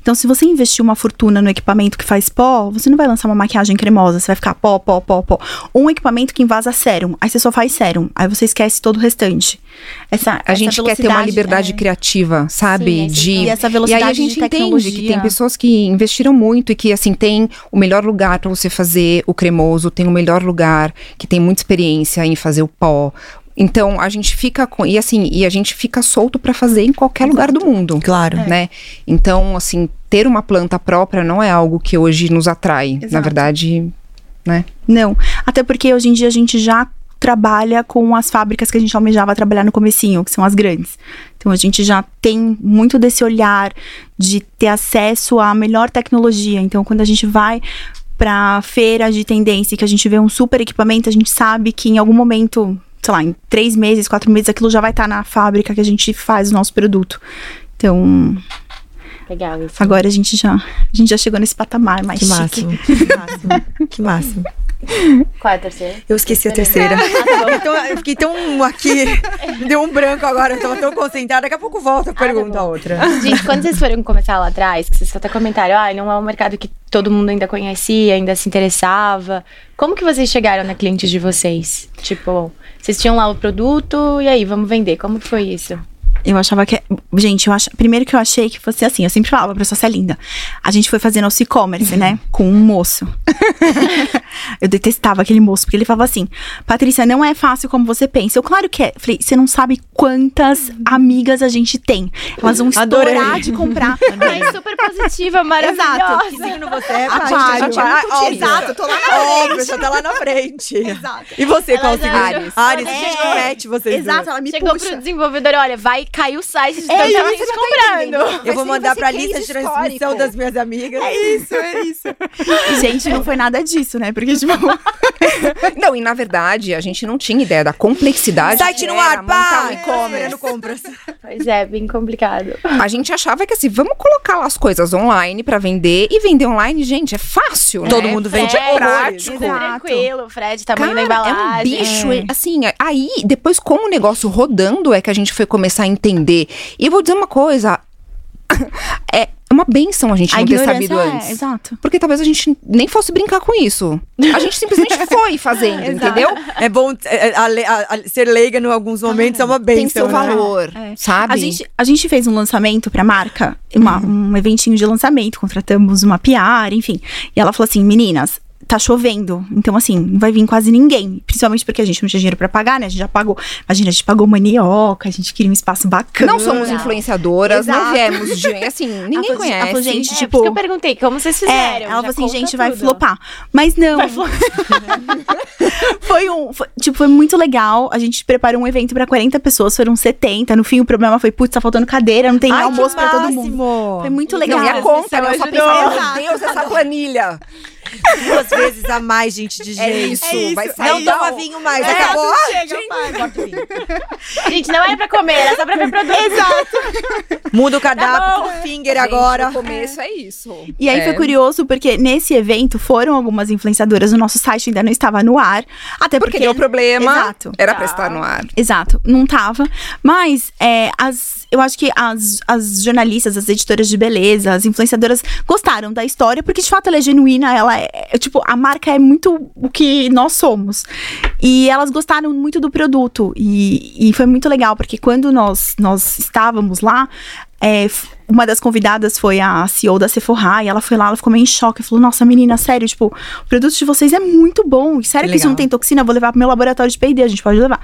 Então, se você investir uma fortuna no equipamento que faz pó, você não vai lançar uma maquiagem cremosa, você vai ficar pó, pó, pó, pó. Um equipamento que invasa sérum, aí você só faz sérum, aí você esquece todo o restante. Essa, A essa gente quer ter uma velocidade, liberdade é. criativa, sabe? Sim, de E essa E aí velocidade a gente de entende tecnologia. que tem pessoas que investiram muito e que assim tem o melhor lugar para você fazer o cremoso, tem o melhor lugar, que tem muita experiência em fazer o pó. Então a gente fica com e assim, e a gente fica solto para fazer em qualquer lugar do mundo. Claro. Né? Então, assim, ter uma planta própria não é algo que hoje nos atrai. Na Exato. verdade, né? Não, até porque hoje em dia a gente já trabalha com as fábricas que a gente almejava trabalhar no comecinho, que são as grandes. Então a gente já tem muito desse olhar de ter acesso à melhor tecnologia. Então quando a gente vai para feira de tendência, que a gente vê um super equipamento, a gente sabe que em algum momento, sei lá, em três meses, quatro meses, aquilo já vai estar na fábrica que a gente faz o nosso produto. Então, Legal isso. agora a gente já, a gente já chegou nesse patamar mais Que chique. máximo. Que máximo. Que máximo. Qual é a terceira? Eu esqueci a terceira. Então, eu fiquei tão aqui. Deu um branco agora. Eu tava tão concentrada. Daqui a pouco volta a pergunta a outra. Gente, quando vocês foram começar lá atrás, que vocês até comentaram, ah, não é um mercado que todo mundo ainda conhecia, ainda se interessava. Como que vocês chegaram na clientes de vocês? Tipo, vocês tinham lá o produto e aí, vamos vender. Como que foi isso? Eu achava que. Gente, eu ach... primeiro que eu achei que fosse assim. Eu sempre falava pra Sócia Linda. A gente foi fazer nosso e-commerce, né? Com um moço. eu detestava aquele moço, porque ele falava assim: Patrícia, não é fácil como você pensa. Eu, claro que é. Falei, você não sabe quantas amigas a gente tem. Elas vão Adorei. estourar de comprar. Mas super positiva, maravilhosa. Que signo você é, Aquário. Aquário. Óbvio. Exato, tô lá na Óbvio, frente. já tá lá na frente. Exato. E você, qual Ela signo? já- Ares. Ares, a É. gente não mete vocês Exato, ela me Chegou puxa. pro desenvolvedor, olha, vai cair o site de É tanta isso, gente tá comprando. entendendo? Eu vou mandar pra lista de transmissão histórico. das minhas amigas. É isso, é isso. Gente, não foi nada disso, né? Porque, tipo, Não, e na verdade, a gente não tinha ideia da complexidade. Site no ar, pá! um e-commerce. Compras. Pois é, bem complicado. A gente achava que assim, vamos colocar lá as coisas online pra vender. E vender online, gente, é fácil, Todo né? mundo vende Fred, horrores. super Exato. tranquilo, Fred, tamanho da Cara, embalagem. é um bicho, é- assim, é- aí depois com o negócio rodando é que a gente foi começar a entender. E eu vou dizer uma coisa, é uma benção a gente a não ter sabido é, antes. exato. Porque talvez a gente nem fosse brincar com isso. A gente simplesmente foi fazendo, entendeu? É bom é, a le- a- a- ser leiga em alguns momentos é uma benção. Tem seu né? valor, É. sabe? A gente, a gente fez um lançamento pra marca, uma- um eventinho de lançamento, contratamos uma PR, enfim. E ela falou assim: meninas. Tá chovendo, então assim, não vai vir quase ninguém. Principalmente porque a gente não tinha dinheiro pra pagar, né? A gente já pagou. Imagina, a gente pagou manioca, a gente queria um espaço bacana. Não somos influenciadoras, não Exato. viemos de. Assim, ninguém conhece. ela falou, gente, É, tipo- por isso que eu perguntei, como vocês fizeram? É, ela falou assim, gente, vai tudo. flopar. Mas não. Vai flopar. foi um. foi- tipo, foi muito legal. A gente preparou um evento pra 40 pessoas, foram 70. No fim, o problema foi, putz, tá faltando cadeira, não tem Ai, almoço pra todo mundo. Foi muito legal. Não, e a conta, né? Eu só pensava, meu Deus, essa planilha. Duas vezes a mais, gente, de gente. É isso, vai sair. Não toma vinho mais, acabou. Ah, gente. Gente, não era pra comer, era só pra ver produto. Exato. Muda o cardápio, Tá bom. tudo finger Gente, agora. No começo é isso. E aí É. foi curioso, porque nesse evento foram algumas influenciadoras, o nosso site ainda não estava no ar. Até Porque porque. deu problema. Exato. Era Tá. pra estar no ar. Exato, não tava. Mas é, as, eu acho que as, as jornalistas, as editoras de beleza, as influenciadoras gostaram da história, porque de fato ela é genuína, ela é, é, tipo, a marca é muito o que nós somos. E elas gostaram muito do produto. E, e foi muito legal, porque quando nós, nós estávamos lá, é, uma das convidadas foi a CEO da Sephora, e ela foi lá, ela ficou meio em choque, falou, nossa, menina, sério, tipo, o produto de vocês é muito bom, sério Que que isso não tem toxina, eu vou levar pro meu laboratório de P&D, a gente pode levar.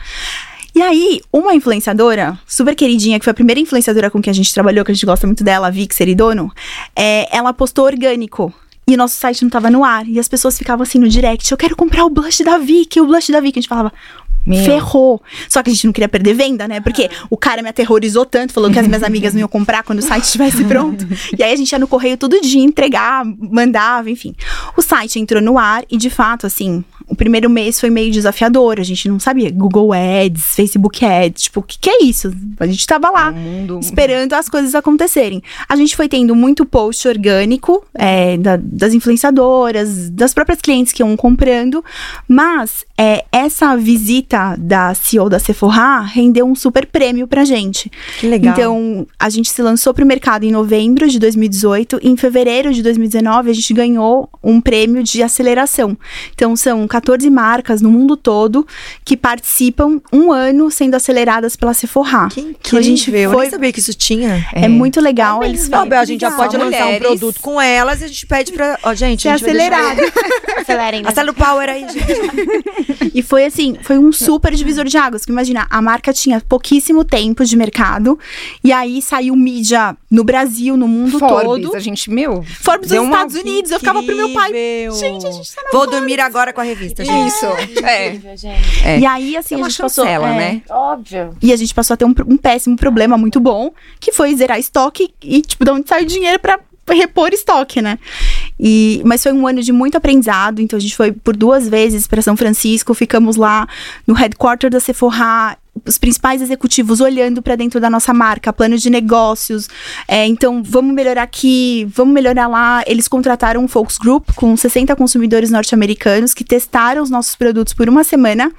E aí, uma influenciadora, super queridinha, que foi a primeira influenciadora com quem a gente trabalhou, que a gente gosta muito dela, a Vic Seridono, é, ela postou orgânico. E o nosso site não tava no ar. E as pessoas ficavam assim no direct: eu quero comprar o blush da Vic, o blush da Vic. A gente falava. Meu. Ferrou. Só que a gente não queria perder venda, né? Porque o cara me aterrorizou tanto, falou que as minhas amigas não iam comprar quando o site estivesse pronto. E aí a gente ia no correio todo dia entregar, mandava, enfim. O site entrou no ar e, de fato, assim, o primeiro mês foi meio desafiador, a gente não sabia. Google Ads, Facebook Ads, tipo, o que, que é isso? A gente tava lá O mundo. esperando as coisas acontecerem. A gente foi tendo muito post orgânico é, da- das influenciadoras, das próprias clientes que iam comprando, mas é, essa visita da CEO da Sephora rendeu um super prêmio pra gente. Que legal. Então, a gente se lançou pro mercado em novembro de 2018. Em fevereiro de 2019, a gente ganhou um prêmio de aceleração. Então, são 14 marcas no mundo todo que participam um ano sendo aceleradas pela Sephora. que Então, incrível. a gente Eu foi- nem sabia que isso tinha. É, muito legal. Parabéns, Eles. Não, Bel, a gente já pode lançar um Mulheres. produto com elas e a gente pede pra. Ó, gente, ser a gente vai deixar- acelerado. Acelerem. né? Acelera o power aí, gente. E foi assim, foi um super divisor de águas. Que imagina, a marca tinha pouquíssimo tempo de mercado. E aí saiu mídia no Brasil, no mundo Forbes, todo. a gente, meu. Forbes dos uma- Estados Unidos. Eu ficava pro meu pai. Gente, a gente tá na Vou dormir agora com a revista, gente. Isso. É. É. E aí, assim, É uma a gente passou. chancela, é, né? Óbvio. E a gente passou a ter um, um péssimo problema muito bom, que foi zerar estoque e, tipo, de onde sai o dinheiro pra repor estoque, né? E, mas foi um ano de muito aprendizado, então a gente foi por duas vezes para São Francisco, ficamos lá no headquarter da Sephora, os principais executivos olhando para dentro da nossa marca, plano de negócios. é, então, vamos melhorar aqui, vamos melhorar lá. Eles contrataram um focus group com 60 consumidores norte-americanos que testaram os nossos produtos por uma semana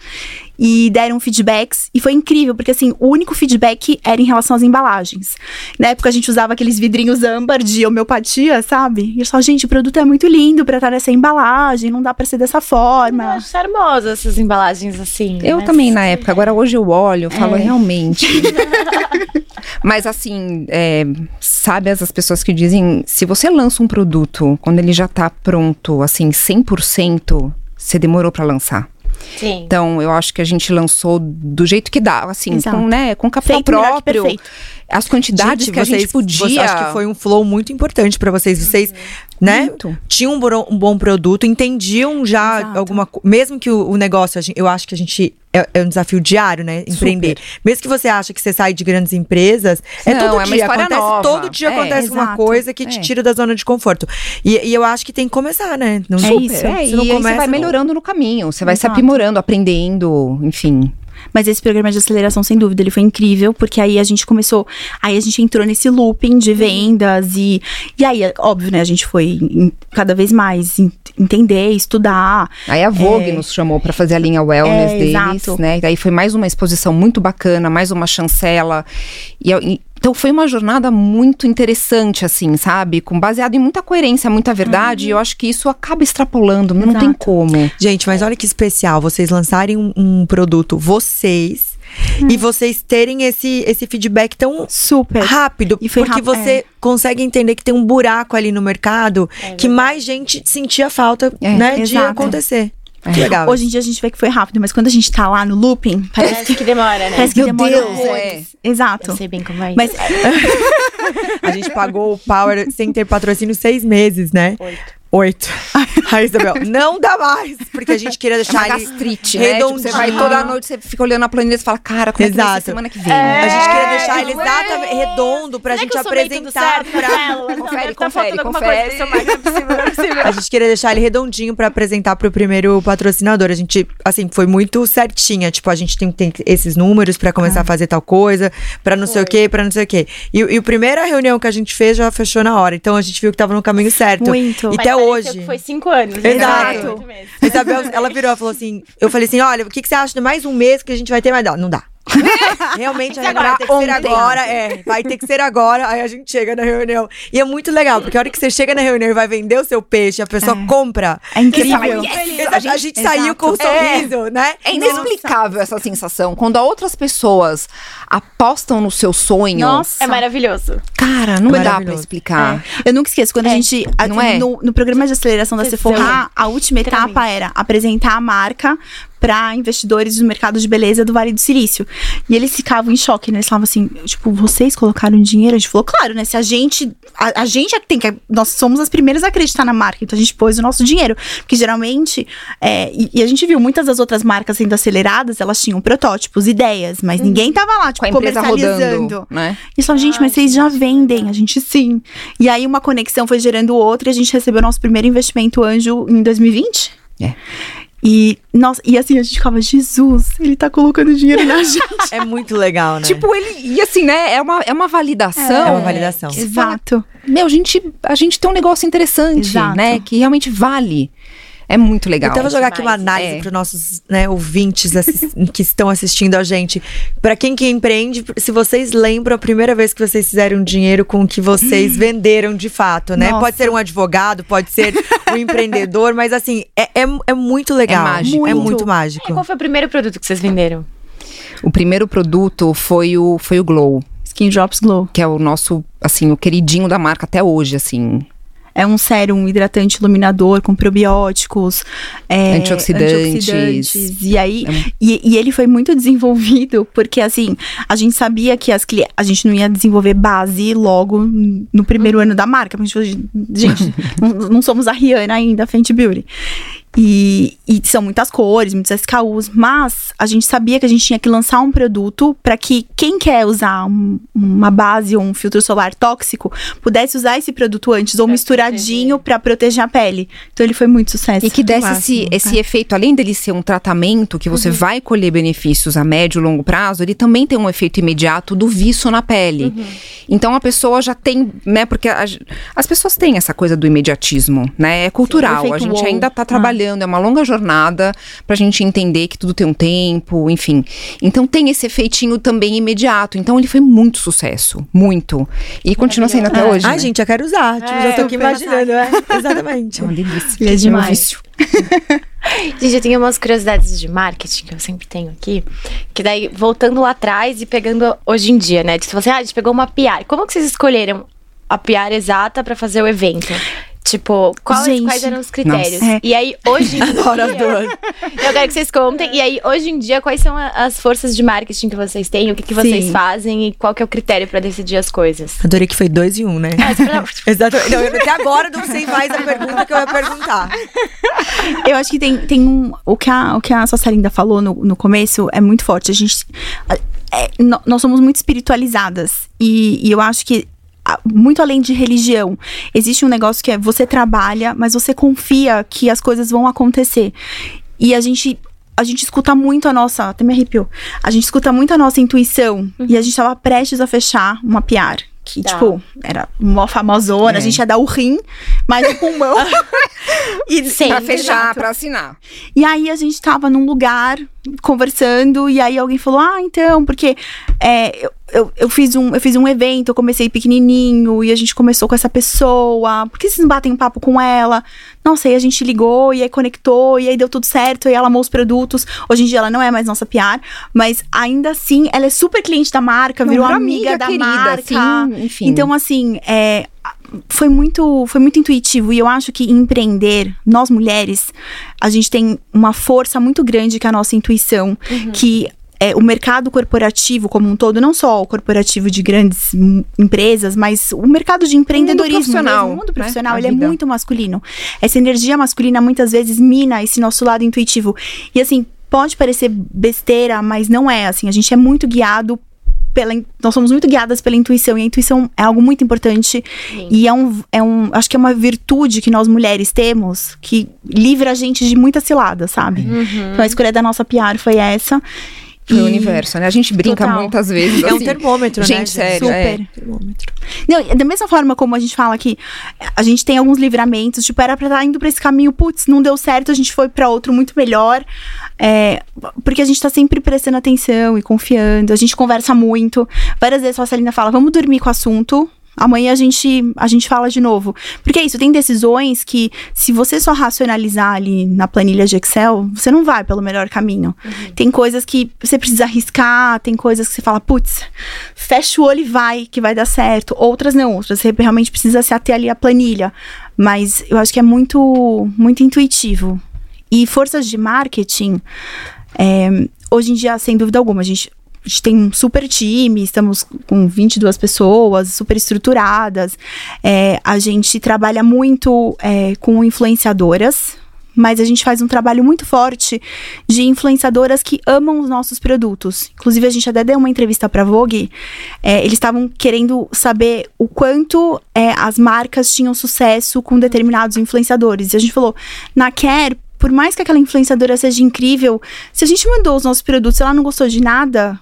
e deram feedbacks. E foi incrível, porque assim, o único feedback era em relação às embalagens. Na época a gente usava aqueles vidrinhos âmbar de homeopatia, sabe? E eles falavam, gente, o produto é muito lindo pra estar nessa embalagem, não dá pra ser dessa Eu forma. acho charmosa essas embalagens assim. Eu mas- também na época, agora hoje eu olho, eu falo É. realmente. Mas assim, é, sabe as as pessoas que dizem, se você lança um produto quando ele já tá pronto, assim, 100%, você demorou pra lançar. Sim. Então, eu acho que a gente lançou do jeito que dá, assim, Exato. com, né, com capital Feito próprio. perfeito. As quantidades Gente, que a gente vocês- podia. você- acho que foi um flow muito importante pra vocês. Vocês, né? Muito. Tinham um, um bom produto, entendiam já Exato. alguma coisa. Mesmo que o, o negócio, eu acho que a gente. É, é um desafio diário, né? Empreender. Mesmo que você acha que você sai de grandes empresas, é Não, todo é uma dia. Acontece, nova. todo dia É, acontece uma exato. coisa que te É. tira da zona de conforto. E, e eu acho que tem que começar, né? Não É super. isso. É, Se e aí você começa, vai não. melhorando no caminho, você vai se Exato. aprimorando, aprendendo, enfim. Mas esse programa de aceleração, sem dúvida, ele foi incrível, porque aí a gente começou. Aí a gente entrou nesse looping de vendas e. E aí, óbvio, né? A gente foi em- cada vez mais en- entender, estudar. Aí a Vogue É. nos chamou pra fazer a linha wellness É, deles, exato. né? E daí foi mais uma exposição muito bacana, mais uma chancela. E, e- então foi uma jornada muito interessante, assim, sabe? Com baseado em muita coerência, muita verdade. E eu acho que isso acaba extrapolando, não tem como. Gente, mas olha que especial vocês lançarem um, um produto, vocês, e vocês terem esse, esse feedback tão Super. rápido. E porque rápido, você é. consegue entender que tem um buraco ali no mercado que mais gente sentia falta, É, né, de acontecer. É. Legal. Hoje em dia a gente vê que foi rápido, mas quando a gente tá lá no looping, parece, Parece que demora, né? parece que Meu demora Deus, é. Exato. Eu sei bem como é isso. Mas A gente pagou o Power sem ter patrocínio seis meses, né? Oito. Oito. Ai, Isabel, não dá mais. Porque a gente queria É deixar ele gastrite, né? Tipo, redondinho. você vai toda noite, você fica olhando a planilha e fala, cara, como é que vai ser Exato. semana que vem? A gente queria É, deixar ele ué. exatamente redondo pra Será gente apresentar pra. Confere, deve tá confere, confere. coisa é possível, não é possível. A gente queria deixar ele redondinho pra apresentar pro primeiro patrocinador. A gente, assim, foi muito certinha. Tipo, a gente tem, tem esses números pra começar a fazer tal coisa, pra não sei o quê, pra não sei o quê. E, e a primeira reunião que a gente fez já fechou na hora. Então a gente viu que tava no caminho certo. Muito. E até hoje. que Foi cinco anos. né? Exato. Isabel, ela virou e falou assim: eu falei assim: olha, o que, que você acha de mais um mês que a gente vai ter mais? Não, não dá. Realmente a reunião vai ter que ser agora, é. Vai ter que ser agora. Aí a gente chega na reunião. E é muito legal, porque a hora que você chega na reunião e vai vender o seu peixe, a pessoa É. compra. é incrível. Fala, "Yes!" Exato, a gente, saiu com um Exato. sorriso, né? É inexplicável essa sensação. Quando outras pessoas apostam no seu sonho, Nossa. É maravilhoso. cara, não dá pra explicar. Eu nunca esqueço, quando a É, gente. a- não é? no, no programa de aceleração da. Sephora, a última etapa era apresentar a marca para investidores do mercado de beleza do Vale do Silício. E eles ficavam em choque, né? Eles falavam assim, tipo, vocês colocaram dinheiro? A gente falou, claro, né? Se a gente. A, a gente é que tem que. Nós somos as primeiras a acreditar na marca, então a gente pôs o nosso dinheiro. Porque geralmente. é, e, e a gente viu muitas das outras marcas sendo aceleradas, elas tinham protótipos, ideias, mas ninguém tava lá, tipo, Com a comercializando. rodando, né? E só, gente, mas vocês já vendem, a gente sim. E aí uma conexão foi gerando outra e a gente recebeu nosso primeiro investimento anjo em 2020. É. E, nossa, e assim, a gente ficava, Jesus, ele tá colocando dinheiro na gente. É muito legal, né? Tipo, ele. E assim, né? É uma, é uma validação. é uma validação. você fala, Exato. Meu, a gente, a gente tem um negócio interessante, Exato. né? Que realmente vale. É muito legal. Então, eu vou jogar aqui uma análise É. para nossos né, ouvintes que estão assistindo a gente. Para quem que empreende, se vocês lembram a primeira vez que vocês fizeram dinheiro com o que vocês venderam de fato, né? Nossa. Pode ser um advogado, pode ser um empreendedor, mas assim, é, é, é muito legal. É mágico. É Muito. muito E mágico. qual foi o primeiro produto que vocês venderam? O primeiro produto foi o, foi o Glow, Skin Drops Glow. que é o nosso, assim, o queridinho da marca até hoje, assim. É um sérum hidratante iluminador com probióticos, é, Antioxidantes. antioxidantes. E aí, É e, e ele foi muito desenvolvido porque assim, a gente sabia que as a gente não ia desenvolver base logo no primeiro ano da marca. Porque a gente, gente, não, não somos a Rihanna ainda, a Fenty Beauty. E, e são muitas cores, muitos SKUs, mas a gente sabia que a gente tinha que lançar um produto para que quem quer usar um- uma base ou um filtro solar tóxico pudesse usar esse produto antes ou Pra misturadinho para proteger a pele. Então ele foi muito sucesso. E que desse esse, esse efeito, além dele ser um tratamento que você vai colher benefícios a médio e longo prazo, ele também tem um efeito imediato do viço na pele. Então a pessoa já tem, né? Porque a- as pessoas têm essa coisa do imediatismo, né? É cultural. efeito a gente wow. ainda tá trabalhando, é uma longa jornada pra gente entender que tudo tem um tempo, enfim. Então tem esse efeitinho também imediato. Então ele foi muito sucesso, muito. E continua sendo até hoje. Ai, né? gente, eu quero usar. Tipo, É, já tô aqui imaginando. É, exatamente. É uma delícia. Ele é demais. Gente, eu tenho umas curiosidades de marketing que eu sempre tenho aqui. Que daí, voltando lá atrás e pegando hoje em dia, né? Tipo assim, ah, a gente pegou uma PR. Como que vocês escolheram a PR exata pra fazer o evento? Tipo, quais, eram os critérios? nossa. É. E aí, hoje em dia... Eu quero que vocês contem. E aí, hoje em dia, quais são a- as forças de marketing que vocês têm? O que, que vocês Sim. fazem? E qual que é o critério pra decidir as coisas? Adorei que foi dois e um, né? Ah, Exatamente. Não, eu- até agora eu não sei mais a pergunta que eu ia perguntar. Eu acho que tem, tem um. O que a, o que a Sassarinda falou no, no começo é muito forte. A gente. é, nó- nós somos muito espiritualizadas. E, e eu acho que. A- Muito além de religião, existe um negócio que é você trabalha, mas você confia que as coisas vão acontecer. E a gente. A gente escuta muito a nossa. Até me arrepiou. A gente escuta muito a nossa intuição. E a gente tava prestes a fechar uma PR. Que, Tá. tipo, era uma famosona, a É. gente ia dar o rim, mas o pulmão. e, Sim. Pra fechar, Exato. pra assinar. e aí a gente tava num lugar conversando, e aí alguém falou: Ah, então, porque é, eu, eu, eu fiz um, eu fiz um evento, eu comecei pequenininho, e a gente começou com essa pessoa, por que vocês não batem um papo com ela? Nossa, aí a gente ligou, e aí conectou, e aí deu tudo certo, e ela amou os produtos. Hoje em dia ela não é mais nossa PR, mas ainda assim, ela é super cliente da marca, virou amiga, amiga da querida, marca. assim, enfim. Então, assim, é, foi muito, foi muito intuitivo. E eu acho que empreender, nós mulheres, a gente tem uma força muito grande que é a nossa intuição, que é, o mercado corporativo como um todo, não só o corporativo de grandes empresas, mas o mercado de empreendedorismo profissional, mesmo, o mundo né? profissional, A ele é muito masculino. Essa energia masculina muitas vezes mina esse nosso lado intuitivo. E assim, pode parecer besteira, mas não é, assim, a gente é muito guiado pela, nós somos muito guiadas pela intuição e a intuição é algo muito importante e é um, é um acho que é uma virtude que nós mulheres temos que livra a gente de muitas ciladas, sabe? Então a escolha da nossa PR foi essa. Foi o E- universo, né? A gente brinca Total. muitas vezes. É um assim, termômetro, né? Gente, sério, é. Super. Termômetro. Não, da mesma forma como a gente fala que a gente tem alguns livramentos, tipo, era pra estar indo pra esse caminho, putz, não deu certo, a gente foi pra outro muito melhor. É, porque a gente tá sempre prestando atenção e confiando, a gente conversa muito. Várias vezes a Celina fala, vamos dormir com o assunto. Amanhã a gente, a gente fala de novo. Porque é isso, tem decisões que, se você só racionalizar ali na planilha de Excel, você não vai pelo melhor caminho. Tem coisas que você precisa arriscar, tem coisas que você fala, putz, fecha o olho e vai, que vai dar certo. Outras não, outras você realmente precisa se ater ali à planilha. Mas eu acho que é muito, muito intuitivo. E forças de marketing, é, hoje em dia, sem dúvida alguma, a gente, a gente tem um super time, estamos com 22 pessoas, super estruturadas. É, a gente trabalha muito é, com influenciadoras, mas a gente faz um trabalho muito forte de influenciadoras que amam os nossos produtos. Inclusive, a gente até deu uma entrevista para Vogue. é, eles estavam querendo saber o quanto é, as marcas tinham sucesso com determinados influenciadores. E a gente falou, na Care, por mais que aquela influenciadora seja incrível, se a gente mandou os nossos produtos e ela não gostou de nada,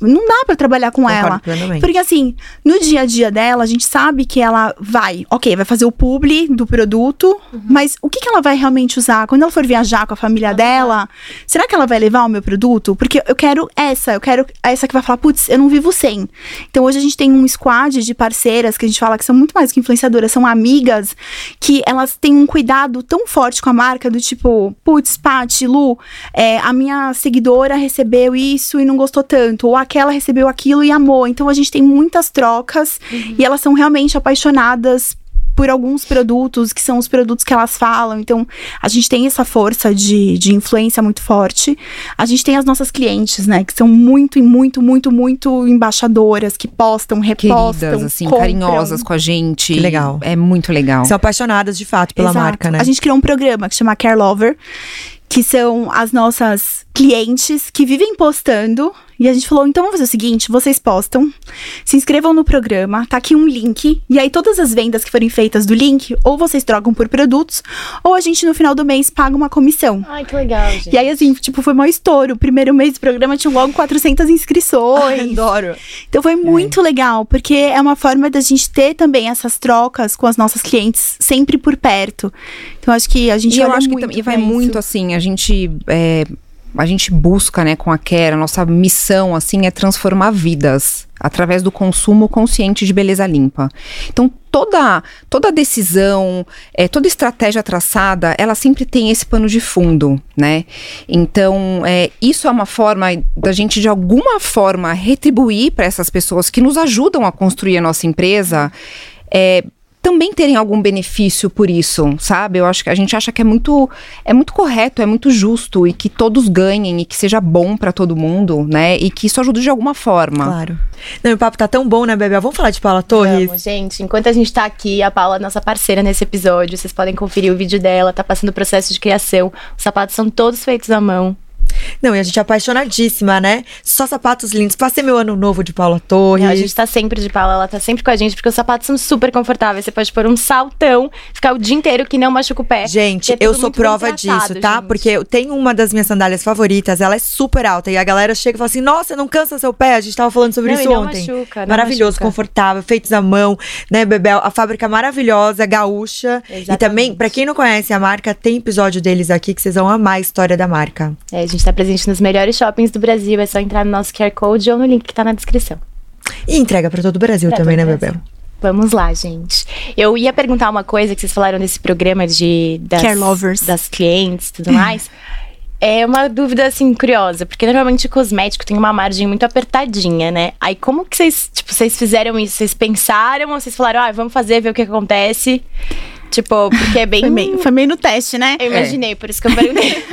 não dá pra trabalhar com Concordo ela. plenamente. Porque assim, no dia a dia dela, a gente sabe que ela vai, ok, vai fazer o publi do produto, mas o que, que ela vai realmente usar? Quando ela for viajar com a família dela, será que ela vai levar o meu produto? Porque eu quero essa, eu quero essa que vai falar, putz, eu não vivo sem. Então hoje a gente tem um squad de parceiras que a gente fala que são muito mais que influenciadoras, são amigas, que elas têm um cuidado tão forte com a marca, do tipo, putz, Paty, Lu, é, a minha seguidora recebeu isso e não gostou tanto, ou aquela recebeu aquilo e amou. Então a gente tem muitas trocas e elas são realmente apaixonadas por alguns produtos, que são os produtos que elas falam. Então, a gente tem essa força de, de influência muito forte. A gente tem as nossas clientes, né? Que são muito, muito, muito, muito embaixadoras, que postam, repostam, Queridas, assim, compram. carinhosas com a gente. Que legal. É muito legal. São apaixonadas de fato pela Exato. marca, né? A gente criou um programa que chama Care Lover, que são as nossas clientes que vivem postando. E a gente falou, então vamos fazer o seguinte, vocês postam, se inscrevam no programa, tá aqui um link, e aí todas as vendas que forem feitas do link, ou vocês trocam por produtos, ou a gente no final do mês paga uma comissão. Ai, que legal, gente. E aí, assim, tipo, foi maior estouro. O primeiro mês do programa tinha logo 400 inscrições. Adoro. Então foi muito legal, porque é uma forma da gente ter também essas trocas com as nossas clientes sempre por perto. Então acho que a gente E eu acho que também vai pra isso. muito assim, a gente. é, a gente busca, né, com a Care, a nossa missão, assim, é transformar vidas através do consumo consciente de beleza limpa. Então, toda, toda decisão, é, toda estratégia traçada, ela sempre tem esse pano de fundo, né? Então, é, isso é uma forma da gente, de alguma forma, retribuir para essas pessoas que nos ajudam a construir a nossa empresa. É, também terem algum benefício por isso, sabe? Eu acho que a gente acha que é muito é muito correto, é muito justo e que todos ganhem e que seja bom pra todo mundo, né? E que isso ajude de alguma forma. Claro. Não, e o papo tá tão bom, né, Bebel? Vamos falar de Paula Torres? Vamos, gente. Enquanto a gente tá aqui, a Paula é nossa parceira nesse episódio. Vocês podem conferir o vídeo dela, tá passando o processo de criação. Os sapatos são todos feitos à mão. Não, e a gente é apaixonadíssima, né? Só sapatos lindos. Passei meu ano novo de Paula Torres. A gente tá sempre de Paula, ela tá sempre com a gente, porque os sapatos são super confortáveis. Você pode pôr um saltão, ficar o dia inteiro que não machuca o pé. Gente, é eu sou prova disso, tá? gente. Porque eu tenho uma das minhas sandálias favoritas, ela é super alta. E a galera chega e fala assim: Nossa, não cansa seu pé? A gente tava falando sobre Não, isso e não ontem. machuca, não Maravilhoso, machuca. confortável, feitos à mão, né, Bebel? A fábrica maravilhosa, gaúcha. E Exatamente. também, pra quem não conhece a marca, tem episódio deles aqui que vocês vão amar a história da marca. É, a gente tá presente nos melhores shoppings do Brasil. É só entrar no nosso QR Code ou no link que tá na descrição. E entrega pra todo o Brasil Pra também, né, Brasil. Bebel? Vamos lá, gente. Eu ia perguntar uma coisa que vocês falaram desse programa de das, Care lovers. das clientes e tudo mais. É uma dúvida, assim, curiosa, porque normalmente o cosmético tem uma margem muito apertadinha, né? Aí como que vocês, tipo, vocês fizeram isso? Vocês pensaram ou vocês falaram, ah, vamos fazer, ver o que acontece? Tipo, porque é bem... Foi meio, foi meio no teste, né? Eu imaginei, por isso que eu perguntei.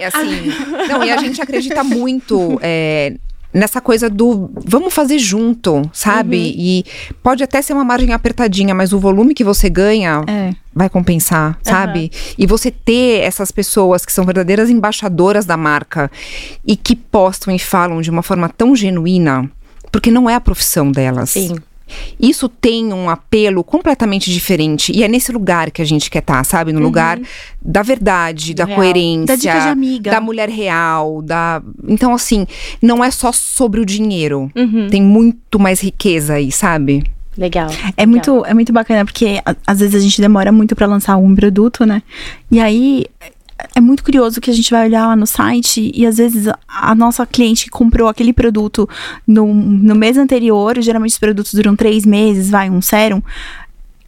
E assim, não, e a gente acredita muito é, nessa coisa do vamos fazer junto, sabe? Uhum. E pode até ser uma margem apertadinha, mas o volume que você ganha É. vai compensar, sabe? E você ter essas pessoas que são verdadeiras embaixadoras da marca e que postam e falam de uma forma tão genuína, porque não é a profissão delas. Sim. Isso tem um apelo completamente diferente. E é nesse lugar que a gente quer estar, sabe? No lugar da verdade, da real. coerência. Da dica de amiga. Da mulher real, da... Então, assim, não é só sobre o dinheiro. Uhum. Tem muito mais riqueza aí, sabe? Legal. É muito, é muito bacana, porque a- às vezes a gente demora muito pra lançar algum produto, né? E aí é muito curioso que a gente vai olhar lá no site e às vezes a- nossa cliente que comprou aquele produto no, no mês anterior, geralmente os produtos duram três meses, vai, um sérum.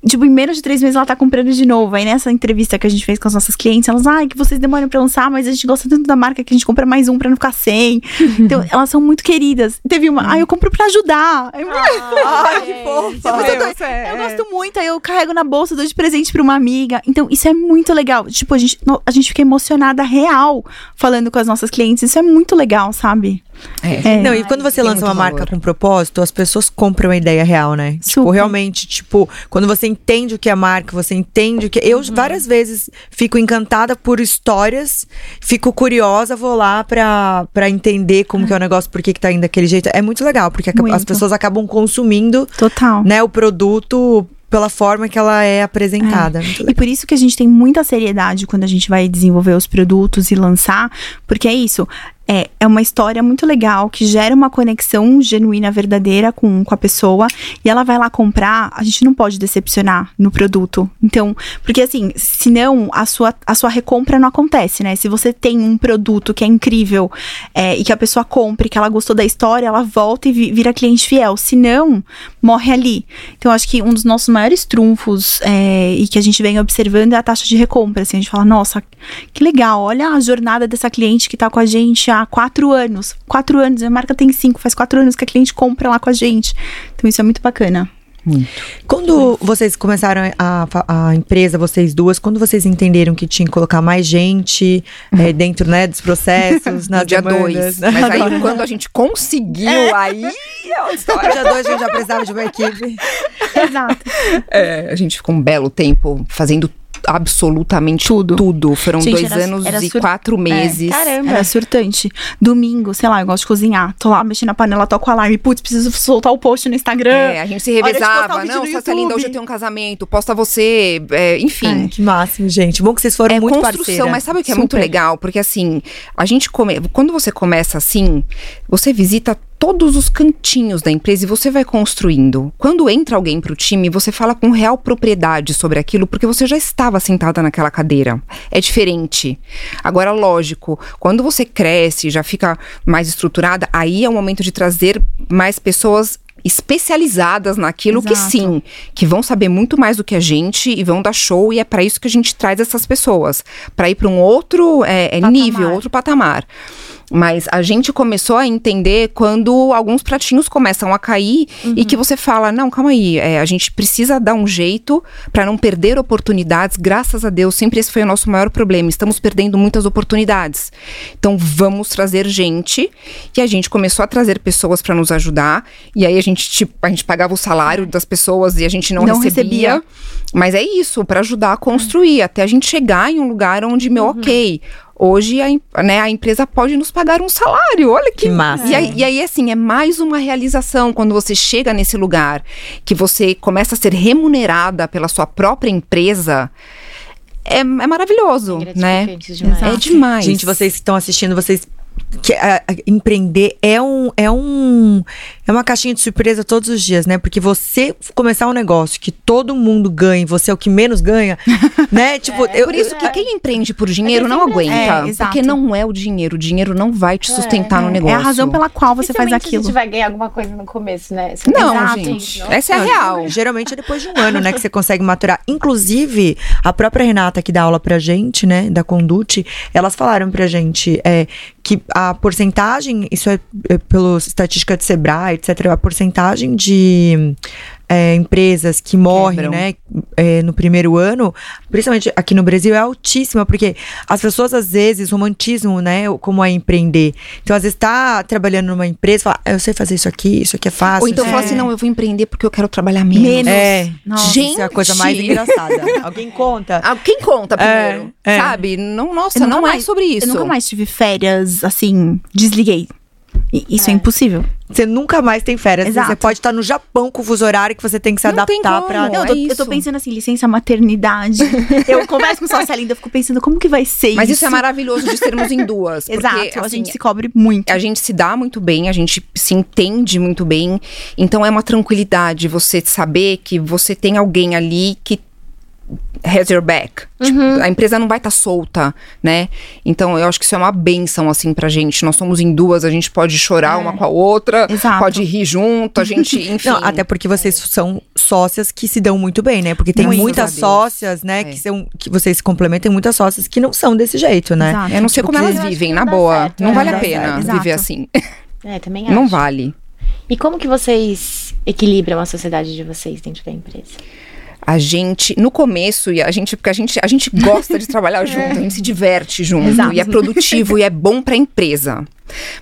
Tipo, em menos de três meses ela tá comprando de novo. Aí nessa entrevista que a gente fez com as nossas clientes, elas, ai, que vocês demoram pra lançar, mas a gente gosta tanto da marca que a gente compra mais um pra não ficar sem. Então, elas são muito queridas. Teve uma, ai, eu compro pra ajudar. Eu, Ai, que fofa. Eu, tô- eu gosto muito, aí eu carrego na bolsa, dou de presente pra uma amiga. Então, isso é muito legal. Tipo, a gente, a gente fica emocionada real falando com as nossas clientes. Isso é muito legal, sabe? É. É. Não, e quando você Tem lança uma muito marca valor. com propósito, as pessoas compram a ideia real, né? Tipo, Super. realmente, tipo, quando você entende o que é marca, você entende o que. Eu várias vezes fico encantada por histórias, fico curiosa, vou lá pra, pra entender como que é o negócio, por que, que tá indo daquele jeito. É muito legal, porque aca- as Muito. pessoas acabam consumindo, Total. né, o produto pela forma que ela é apresentada. Muito E por isso que a gente tem muita seriedade quando a gente vai desenvolver os produtos e lançar, porque é isso. É, é uma história muito legal que gera uma conexão genuína, verdadeira com, com a pessoa e ela vai lá comprar. A gente não pode decepcionar no produto. Então, porque assim, senão a sua, a sua recompra não acontece, né? Se você tem um produto que é incrível é, e que a pessoa compre, que ela gostou da história, ela volta e vi- vira cliente fiel. Se não, morre ali. Então, acho que um dos nossos maiores trunfos é, e que a gente vem observando é a taxa de recompra. Assim, a gente fala, nossa, que legal, olha a jornada dessa cliente que tá com a gente há quatro anos. Quatro anos, a marca tem cinco, faz quatro anos que a cliente compra lá com a gente. Então, isso é muito bacana. Quando vocês começaram a, a empresa, vocês duas, quando vocês entenderam que tinha que colocar mais gente é, dentro né, dos processos, No dia demandas, 2. né? Mas aí, quando a gente conseguiu, aí é No dia 2 a gente já precisava de uma equipe. Exato. É, a gente ficou um belo tempo fazendo absolutamente Tudo. tudo. Foram Gente, dois era- anos era e sur- quatro meses. Caramba. Era surtante. Domingo, sei lá, eu gosto de cozinhar. Tô lá mexendo na panela, toco o alarme. Putz, preciso soltar o post no Instagram. É, a gente se revezava. um Não, Sassi linda, hoje eu tenho um casamento, posta você. é, enfim. Que máximo, gente. Bom que vocês foram É muito construção, parceira. mas sabe o que é muito Super. legal? Porque assim, a gente come... quando você começa assim, você visita todos os cantinhos da empresa e você vai construindo. Quando entra alguém pro time, você fala com real propriedade sobre aquilo, porque você já estava sentada naquela cadeira. É diferente. Agora, lógico, quando você cresce, já fica mais estruturada, aí é o momento de trazer mais pessoas especializadas naquilo que Exato. sim, que vão saber muito mais do que a gente e vão dar show e é para isso que a gente traz essas pessoas, para ir para um outro é, é, nível, outro patamar. Mas a gente começou a entender quando alguns pratinhos começam a cair e que você fala: não, calma aí, é, a gente precisa dar um jeito para não perder oportunidades. Graças a Deus, sempre esse foi o nosso maior problema. Estamos perdendo muitas oportunidades. Então vamos trazer gente. E a gente começou a trazer pessoas para nos ajudar. E aí a gente, tipo, a gente pagava o salário das pessoas e a gente não, Não recebia. recebia. Mas é isso, para ajudar a construir, até a gente chegar em um lugar onde, meu, ok. Hoje a, né, a empresa pode nos pagar um salário, olha que, Que massa. E aí, e aí, assim, é mais uma realização quando você chega nesse lugar, que você começa a ser remunerada pela sua própria empresa. É, é maravilhoso, É né? demais. É demais. Gente, vocês que estão assistindo, vocês. Que, a- a- empreender é um, é um é uma caixinha de surpresa todos os dias, né? Porque você começar um negócio que todo mundo ganha, e você é o que menos ganha, né? Tipo, É eu, por isso que quem empreende por dinheiro É não aguenta. É, porque não é o dinheiro. O dinheiro não vai te sustentar no É negócio. a razão pela qual você faz aquilo. A gente vai ganhar alguma coisa no começo, né? Você Não, Exato, gente. não. Essa é a real. Geralmente é depois de um ano, né, que você consegue maturar. Inclusive, a própria Renata que dá aula pra gente, né, da Conduti, elas falaram pra gente é, que a porcentagem, isso é, é pela estatística de Sebrae, etc., a porcentagem de é, empresas que morrem, Quebram. né, é, no primeiro ano, principalmente aqui no Brasil, é altíssima, porque as pessoas às vezes romantizam, né, como é empreender. Então, às vezes, tá trabalhando numa empresa, fala, ah, eu sei fazer isso aqui, isso aqui é fácil. Ou então isso fala assim, não, eu vou empreender porque eu quero trabalhar menos. Menos. é. Nossa, Gente, isso é a coisa mais engraçada. Alguém conta? Ah, quem conta primeiro? É, é. Sabe? Não, nossa, Eu nunca não é mais- sobre isso. Eu nunca mais tive férias, assim, desliguei. E Isso é, impossível. Você nunca mais tem férias. Exato. Você pode estar no Japão com o fuso horário que você tem que se Não adaptar pra. Não, eu, é tô, eu tô pensando assim, licença maternidade. eu converso com sócia linda, eu fico pensando como que vai ser Mas isso. isso é maravilhoso de sermos em duas. porque, Exato, a assim, gente se cobre muito. a gente se dá muito bem, a gente se entende muito bem. Então é uma tranquilidade você saber que você tem alguém ali que has your back. Tipo, a empresa não vai estar solta, né? Então eu acho que isso é uma benção, assim, pra gente. Nós somos em duas, a gente pode chorar uma com a outra, Exato. pode rir junto, a gente, enfim. Não, até porque vocês são sócias que se dão muito bem, né? Porque tem Muito. muitas sócias, né, É. que, são, que vocês se complementam, e muitas sócias que não são desse jeito, né? Exato. Eu não sei como Porque- elas vivem, que na boa. certo, não é, vale a pena viver Exato. assim. É, também acho. Não vale. E como que vocês equilibram a sociedade de vocês dentro da empresa? A gente, no começo, e a gente, porque a gente, a gente gosta de trabalhar junto, a gente se diverte junto, Exato. e é produtivo e é bom pra empresa.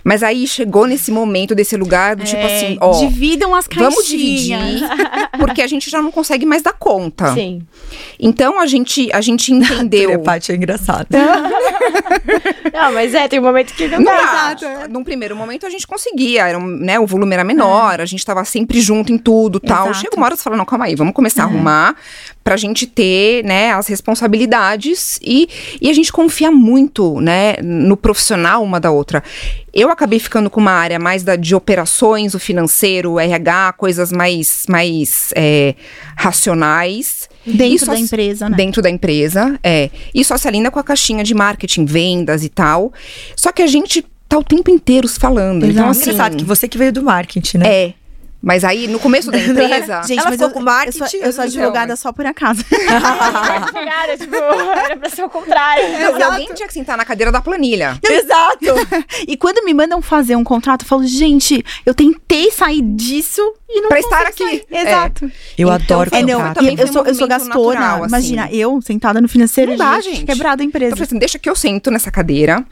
Mas aí chegou nesse momento desse lugar do tipo É, assim, ó, dividam as caixinhas. vamos dividir, porque a gente já não consegue mais dar conta. Sim. Então a gente, a gente entendeu. Telepate é engraçado. Não, mas é, tem um momento que não Não, dá. dá. Num primeiro momento a gente conseguia, era um, né, o volume era menor, a gente tava sempre junto em tudo tal. Exato. Chega uma hora você fala, não, calma aí, vamos começar a arrumar pra gente ter, né, as responsabilidades e, e a gente confia muito, né, no profissional uma da outra. Eu acabei ficando com uma área mais da, de operações, o financeiro, o RH, coisas mais, mais é, racionais. Dentro só da empresa, né? Dentro da empresa, é. E só se alinha com a caixinha de marketing, vendas e tal. Só que a gente tá o tempo inteiro falando. Então, assim. Engraçado que você que veio do marketing, né? É. Mas aí, no começo da empresa. Gente, Ela mas ficou eu, com marketing, eu sou, eu sou então, advogada só por acaso. Cara, tipo, era pra ser o contrário. Não, e alguém tinha que sentar na cadeira da planilha. Exato! e quando me mandam fazer um contrato, eu falo, gente, eu tentei sair disso e não Pra estar aqui. sair. É. Exato. Eu Então, adoro É, não, contrato. também eu, sou, um eu sou movimento gastona. natural, assim. Imagina, eu sentada no financeiro, Não dá, gente, gente. quebrada a empresa. Então, eu falei assim, deixa que eu sento nessa cadeira.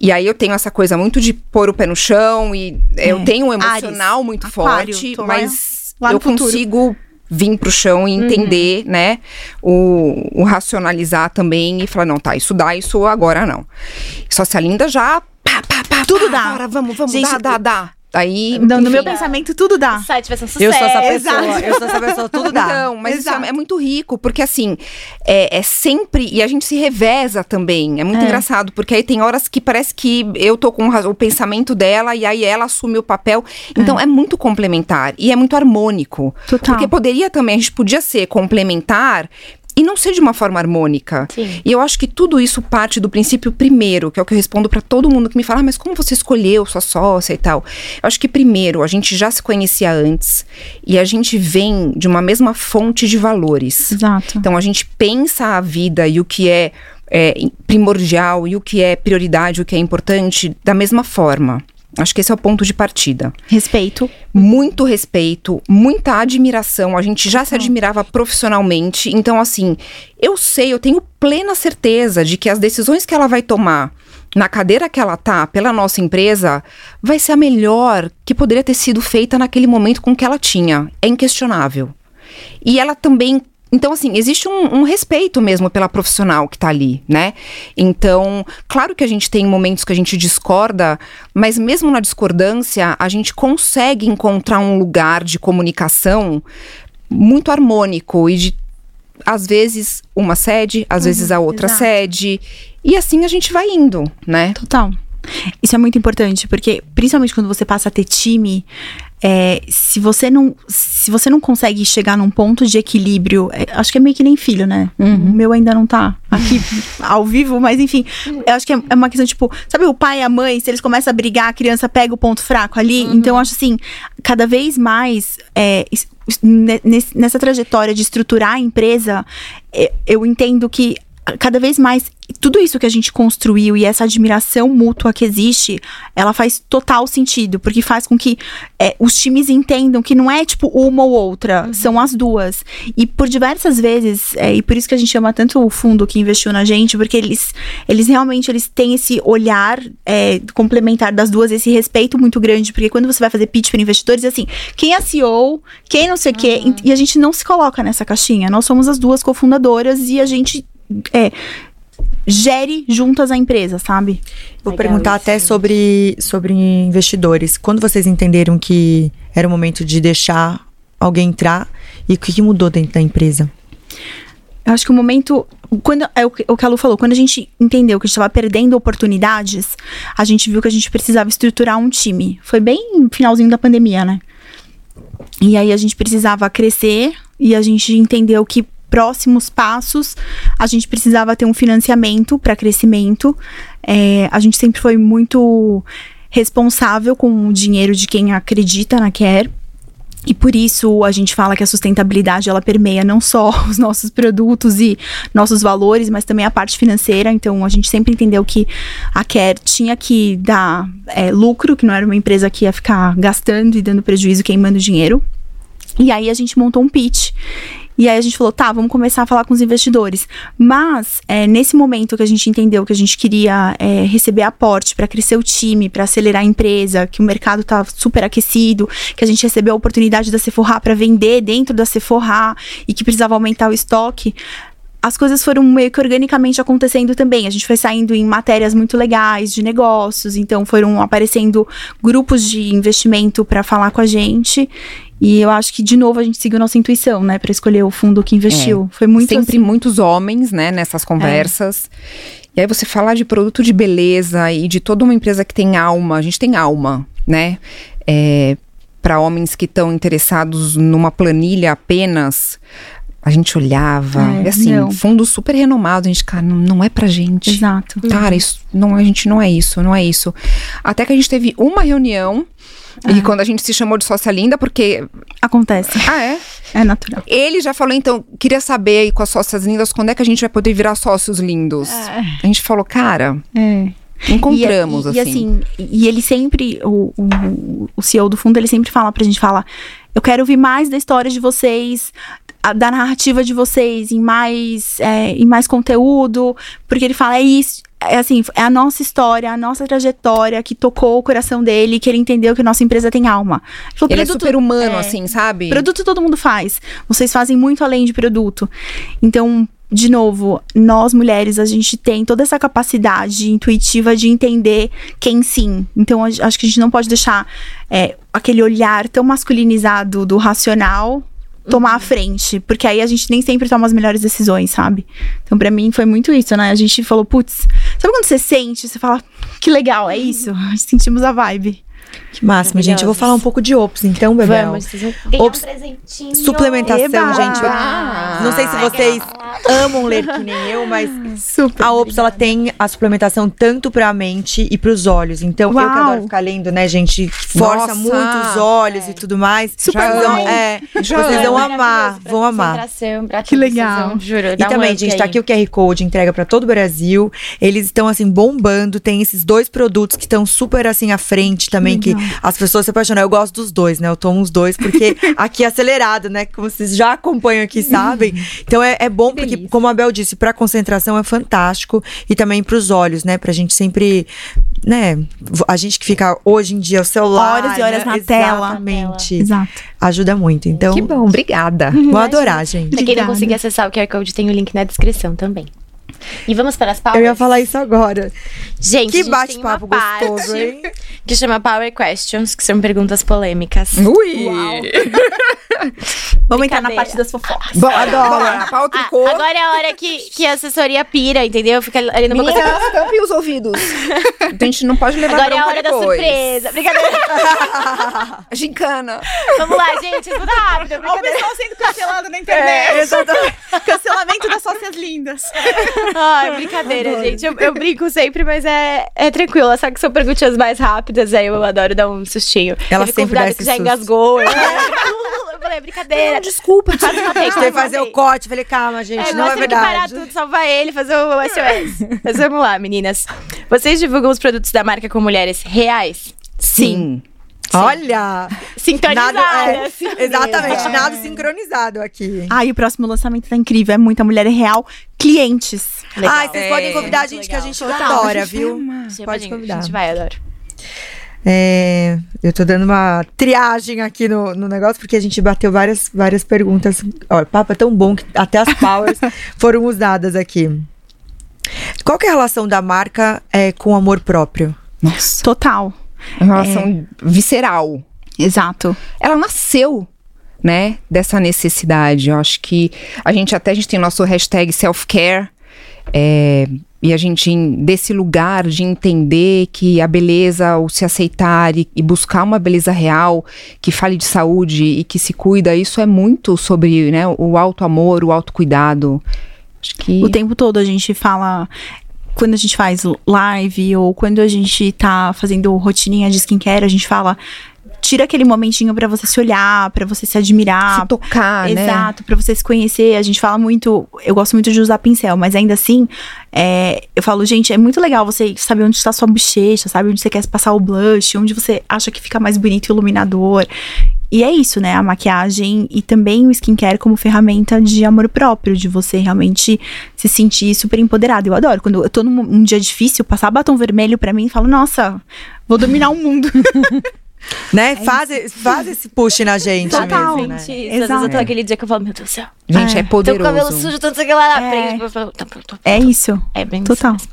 E aí eu tenho essa coisa muito de pôr o pé no chão e eu É. tenho um emocional Ares, muito aquário, forte, lá- mas lá no eu futuro. consigo vir pro chão e entender, né? O, o racionalizar também e falar, não, tá, isso dá, isso agora não. Só se a Linda já. Pá, pá, pá, Tudo pá, dá. Vamos, vamos, vamos, Gente, dá, dá, dá. Aí. Não, no meu enfim. pensamento, tudo dá. Site vai ser um sucesso. Eu sou essa pessoa, exato. eu sou essa pessoa, tudo dá. Então, mas isso é, é muito rico, porque assim, é, é sempre. E a gente se reveza também. É muito É. engraçado, porque aí tem horas que parece que eu tô com o pensamento dela e aí ela assume o papel. Então é, muito complementar e é muito harmônico. Total. Porque poderia também, a gente podia ser complementar. E não ser de uma forma harmônica. Sim. E eu acho que tudo isso parte do princípio primeiro, que é o que eu respondo pra todo mundo que me fala, ah, mas como você escolheu sua sócia e tal? Eu acho que primeiro, a gente já se conhecia antes e a gente vem de uma mesma fonte de valores. Exato. Então a gente pensa a vida e o que é, é, primordial e o que é prioridade, o que é importante da mesma forma. Acho que esse é o ponto de partida Respeito. muito respeito, muita admiração. A gente já se admirava profissionalmente. Então, assim, eu sei, eu tenho plena certeza de que as decisões que ela vai tomar na cadeira que ela tá pela nossa empresa vai ser a melhor que poderia ter sido feita naquele momento com que ela tinha. É inquestionável. E ela também. Então, assim, existe um, um respeito mesmo pela profissional que tá ali, né? Então, claro que a gente tem momentos que a gente discorda, mas mesmo na discordância, a gente consegue encontrar um lugar de comunicação muito harmônico e de. Às vezes uma cede, às vezes a outra exato. cede. E assim a gente vai indo, né? Total. Isso é muito importante, porque principalmente quando você passa a ter time, é, se você não se você não consegue chegar num ponto de equilíbrio, é, acho que é meio que nem filho, né? O meu ainda não tá aqui ao vivo, mas enfim, eu acho que é, é uma questão tipo, sabe o pai e a mãe, se eles começam a brigar, a criança pega o ponto fraco ali, então eu acho assim, cada vez mais é, nessa trajetória de estruturar a empresa, é, eu entendo que cada vez mais tudo isso que a gente construiu e essa admiração mútua que existe, ela faz total sentido, porque faz com que é, os times entendam que não é tipo uma ou outra, são as duas. E por diversas vezes, é, e por isso que a gente chama tanto o fundo que investiu na gente, porque eles, eles realmente eles têm esse olhar é, complementar das duas, esse respeito muito grande, porque quando você vai fazer pitch para investidores, é assim, quem é CEO, quem não sei o quê, e a gente não se coloca nessa caixinha. Nós somos as duas cofundadoras e a gente é, gere juntas a empresa, sabe? Vou Legal perguntar isso, até sobre, sobre investidores. Quando vocês entenderam que era o momento de deixar alguém entrar e o que mudou dentro da empresa? Eu acho que o momento. Quando, é o que o que a Lu falou, quando a gente entendeu que a gente estava perdendo oportunidades, a gente viu que a gente precisava estruturar um time. Foi bem finalzinho da pandemia, né? E aí a gente precisava crescer e a gente entendeu que próximos passos a gente precisava ter um financiamento para crescimento. É, a gente sempre foi muito responsável com o dinheiro de quem acredita na Care. E por isso a gente fala que a sustentabilidade ela permeia não só os nossos produtos e nossos valores, mas também a parte financeira. Então a gente sempre entendeu que a Care tinha que dar é, lucro, que não era uma empresa que ia ficar gastando e dando prejuízo queimando dinheiro. E aí a gente montou um pitch. E aí a gente falou, tá, vamos começar a falar com os investidores. Mas, é, nesse momento que a gente entendeu que a gente queria é, receber aporte para crescer o time, para acelerar a empresa, que o mercado tá super aquecido, que a gente recebeu a oportunidade da Sephora para vender dentro da Sephora e que precisava aumentar o estoque, as coisas foram meio que organicamente acontecendo também. A gente foi saindo em matérias muito legais de negócios, então foram aparecendo grupos de investimento para falar com a gente. E eu acho que, de novo, a gente seguiu nossa intuição, né, para escolher o fundo que investiu. Foi muito Sempre assim. muitos homens, né, nessas conversas. E aí você falar de produto de beleza e de toda uma empresa que tem alma, a gente tem alma, né? É, para homens que estão interessados numa planilha apenas, a gente olhava, É, e assim, não. fundo super renomado, a gente, cara, não, não é pra gente. Exato. Cara, isso não, a gente não é isso, não é isso. Até que a gente teve uma reunião e quando a gente se chamou de sócia linda, porque Acontece. ah é, É natural. ele já falou então, queria saber aí com as sócias lindas quando é que a gente vai poder virar sócios lindos. A gente falou, cara, É. encontramos e, e- assim. E assim, e ele sempre, o, o, o CEO do fundo, ele sempre fala pra gente, fala, eu quero ouvir mais da história de vocês, da narrativa de vocês, em mais, é, em mais conteúdo, porque ele fala, é isso, é assim, é a nossa história, a nossa trajetória que tocou o coração dele, que ele entendeu que a nossa empresa tem alma. Ele, falou, Ele é "Produto- super humano, é, assim, sabe? Produto todo mundo faz. Vocês fazem muito além de produto. Então, de novo, nós mulheres, a gente tem toda essa capacidade intuitiva de entender quem sim. Então, acho que a gente não pode deixar é, aquele olhar tão masculinizado do racional tomar a frente, porque aí a gente nem sempre toma as melhores decisões, sabe? Então, pra mim, foi muito isso, né? A gente falou, putz, sabe quando você sente, você fala, que legal, é isso? Sentimos a vibe. Que máximo, gente. Eu vou falar um pouco de Ops, então, Bebel. Vamos, vocês vão Ops, um presentinho. Suplementação, Eba! gente. Ah, Não sei se vocês amam ler que nem eu, mas Super. a Ops ela tem a suplementação tanto pra mente e pros olhos. Então, eu que Uau! adoro ficar lendo, né, gente? Força Nossa! muito os olhos e tudo mais. Super Vocês vão, amo. é, vocês vão Maravilhoso amar, vão amar. Que legal. juro. E um também, up gente, tá aí. aqui o QR Code, entrega pra todo o Brasil. Eles estão, assim, bombando. Tem esses dois produtos que estão super, assim, à frente também, que, legal. as pessoas se apaixonam. Eu gosto dos dois, né? Eu tomo os dois, porque aqui é acelerado, né? Como vocês já acompanham aqui, sabem? Então, é, é bom, porque, delícia. como a Bel disse, pra concentração é fantástico. E também pros olhos, né? Pra gente sempre, né? A gente que fica, hoje em dia, o celular... Horas e horas né? na tela. Exatamente. Exato. Ajuda muito. Então, Que bom, obrigada. vou adorar, gente. Pra quem não conseguir acessar o QR Code, tem o link na descrição também. E vamos para as pautas? Eu ia falar isso agora. Gente, a Que bate-papo gostoso, hein? Que chama Power Questions, que são perguntas polêmicas. Ui! Vamos entrar na parte das fofocas. Bom, adoro. A pau Ah, tricô. agora é a hora que, que a assessoria pira, entendeu? Fica ali no boca Meninas, tampem os ouvidos. A gente não pode levar Agora é a hora da surpresa. Brincadeira. Gincana. Vamos lá, gente. Escuta rápido. Olha o pessoal sendo cancelado na internet. Cancelamento das sócias lindas. Ai, brincadeira, gente. Eu, eu brinco sempre, mas é, é tranquilo. Só que são perguntinhas mais rápidas, aí eu adoro dar um sustinho. Ela Teve sempre convidado dá esse que já susto. engasgou. Eu falei, brincadeira. Desculpa. Quase matei, Tem que fazer o corte. Falei, calma, gente, É, não é temos que parar verdade. tudo, salvar ele, fazer o SOS. Mas vamos lá, meninas. Vocês divulgam os produtos da marca com mulheres reais? Sim. Olha! Sintonizadas. Nada, é, exatamente, nada sincronizado aqui. Ah, e o próximo lançamento tá incrível. É muita mulher real. Clientes. Legal. Ai, vocês É, podem convidar a gente, que a legal. gente Total, adora, a gente viu? Pode convidar. A gente vai, adoro. É, eu tô dando uma triagem aqui no, no negócio, porque a gente bateu várias, várias perguntas. Olha, o papo é tão bom que até as powers foram usadas aqui. Qual que é a relação da marca é, com o amor próprio? Nossa. Total. É uma relação visceral. Exato. Ela nasceu, né, dessa necessidade. Eu acho que a gente até a gente tem nosso hashtag self-care. é, e a gente, desse lugar de entender que a beleza, o se aceitar e, e buscar uma beleza real, que fale de saúde e que se cuida, isso é muito sobre né, o auto-amor, o autocuidado. Acho que. O tempo todo a gente fala. Quando a gente faz live ou quando a gente tá fazendo rotininha de skincare, a gente fala. Tira aquele momentinho pra você se olhar, pra você se admirar, se tocar, né? Exato, pra você se conhecer. A gente fala muito. Eu gosto muito de usar pincel, mas ainda assim, é, eu falo, gente, é muito legal você saber onde está sua bochecha, sabe? Onde você quer passar o blush, onde você acha que fica mais bonito e iluminador. E é isso, né? A maquiagem e também o skincare como ferramenta de amor próprio, de você realmente se sentir super empoderado. Eu adoro. Quando eu tô num um dia difícil, passar batom vermelho pra mim e falo, nossa, vou dominar o mundo. Né? faz, faz esse push na gente Total. mesmo, né? Gente, isso. Às vezes eu tô Exato. aquele dia que eu falo, meu Deus do céu. Gente, é, É. Tem o cabelo poderoso. sujo, tanto sei que lá na É. frente. Tá, tá, tá, É isso. É bem Total. isso.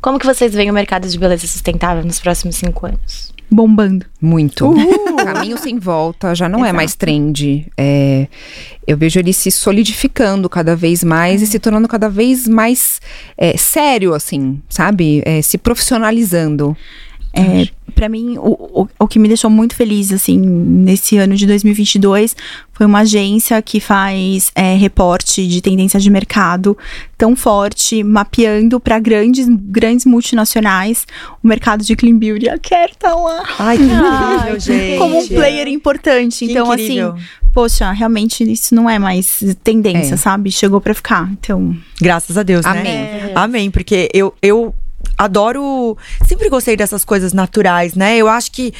Como que vocês veem o mercado de beleza sustentável nos próximos cinco anos? Bombando. Muito. Caminho sem volta, já não é mais trend. É, eu vejo ele se solidificando cada vez mais e se tornando cada vez mais é, sério, assim, sabe? É, se profissionalizando. É, para mim, o, o, o que me deixou muito feliz, assim, nesse ano de 2022 foi uma agência que faz é, reporte de tendência de mercado tão forte, mapeando para grandes, grandes multinacionais o mercado de clean beauty. A Kerr tá lá Ai, que incrível, gente. como um player importante. Que então, incrível. assim, poxa, realmente isso não é mais tendência, É. sabe? Chegou para ficar. Então, Graças a Deus, Amém. né? Amém, porque eu, eu adoro. Sempre gostei dessas coisas naturais, né? Eu acho que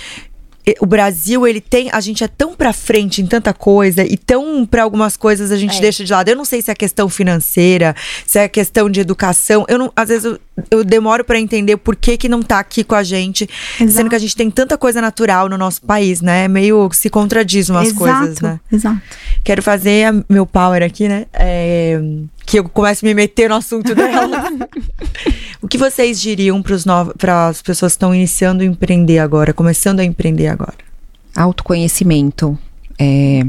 eh, o Brasil, ele tem. A gente é tão pra frente em tanta coisa e tão pra algumas coisas a gente É. deixa de lado. Eu não sei se é questão financeira, se é questão de educação. Eu não, às vezes eu, eu demoro pra entender por que que não tá aqui com a gente, sendo Exato. que a gente tem tanta coisa natural no nosso país, né? Meio se contradiz umas exato, coisas, né? exato. Quero fazer a- meu power aqui, né? É, que eu comece a me meter no assunto dela. o que vocês diriam para as pessoas que estão iniciando a empreender agora, começando a empreender agora? Autoconhecimento. É,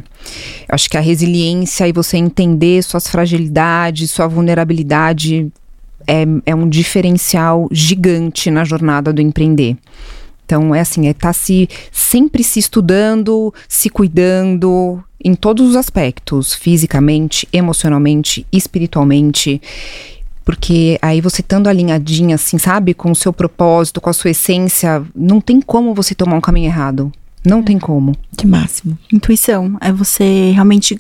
acho que a resiliência e você entender suas fragilidades, sua vulnerabilidade é, é um diferencial gigante na jornada do empreender. Então, é assim, é estar se, sempre se estudando, se cuidando em todos os aspectos, fisicamente, emocionalmente, espiritualmente. Porque aí você estando alinhadinha, assim, sabe, com o seu propósito, com a sua essência, não tem como você tomar um caminho errado. Não tem como. Que máximo. Intuição é você realmente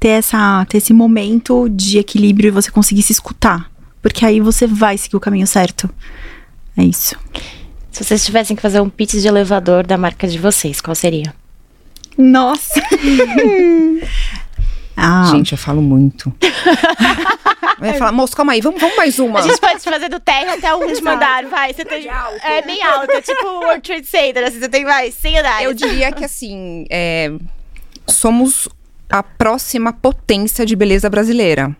ter, essa, ter esse momento de equilíbrio e você conseguir se escutar. Porque aí você vai seguir o caminho certo. É isso. Se vocês tivessem que fazer um pitch de elevador da marca de vocês, qual seria? Nossa! ah, Gente, eu falo muito. Vai falar, moço, calma aí, vamos, vamos mais uma. A gente pode fazer do térreo até o último andar, vai. Você tem, é bem alto, é tipo o World Trade Center, assim, você tem, vai, 100 andares. Eu diria que assim, é, somos a próxima potência de beleza brasileira.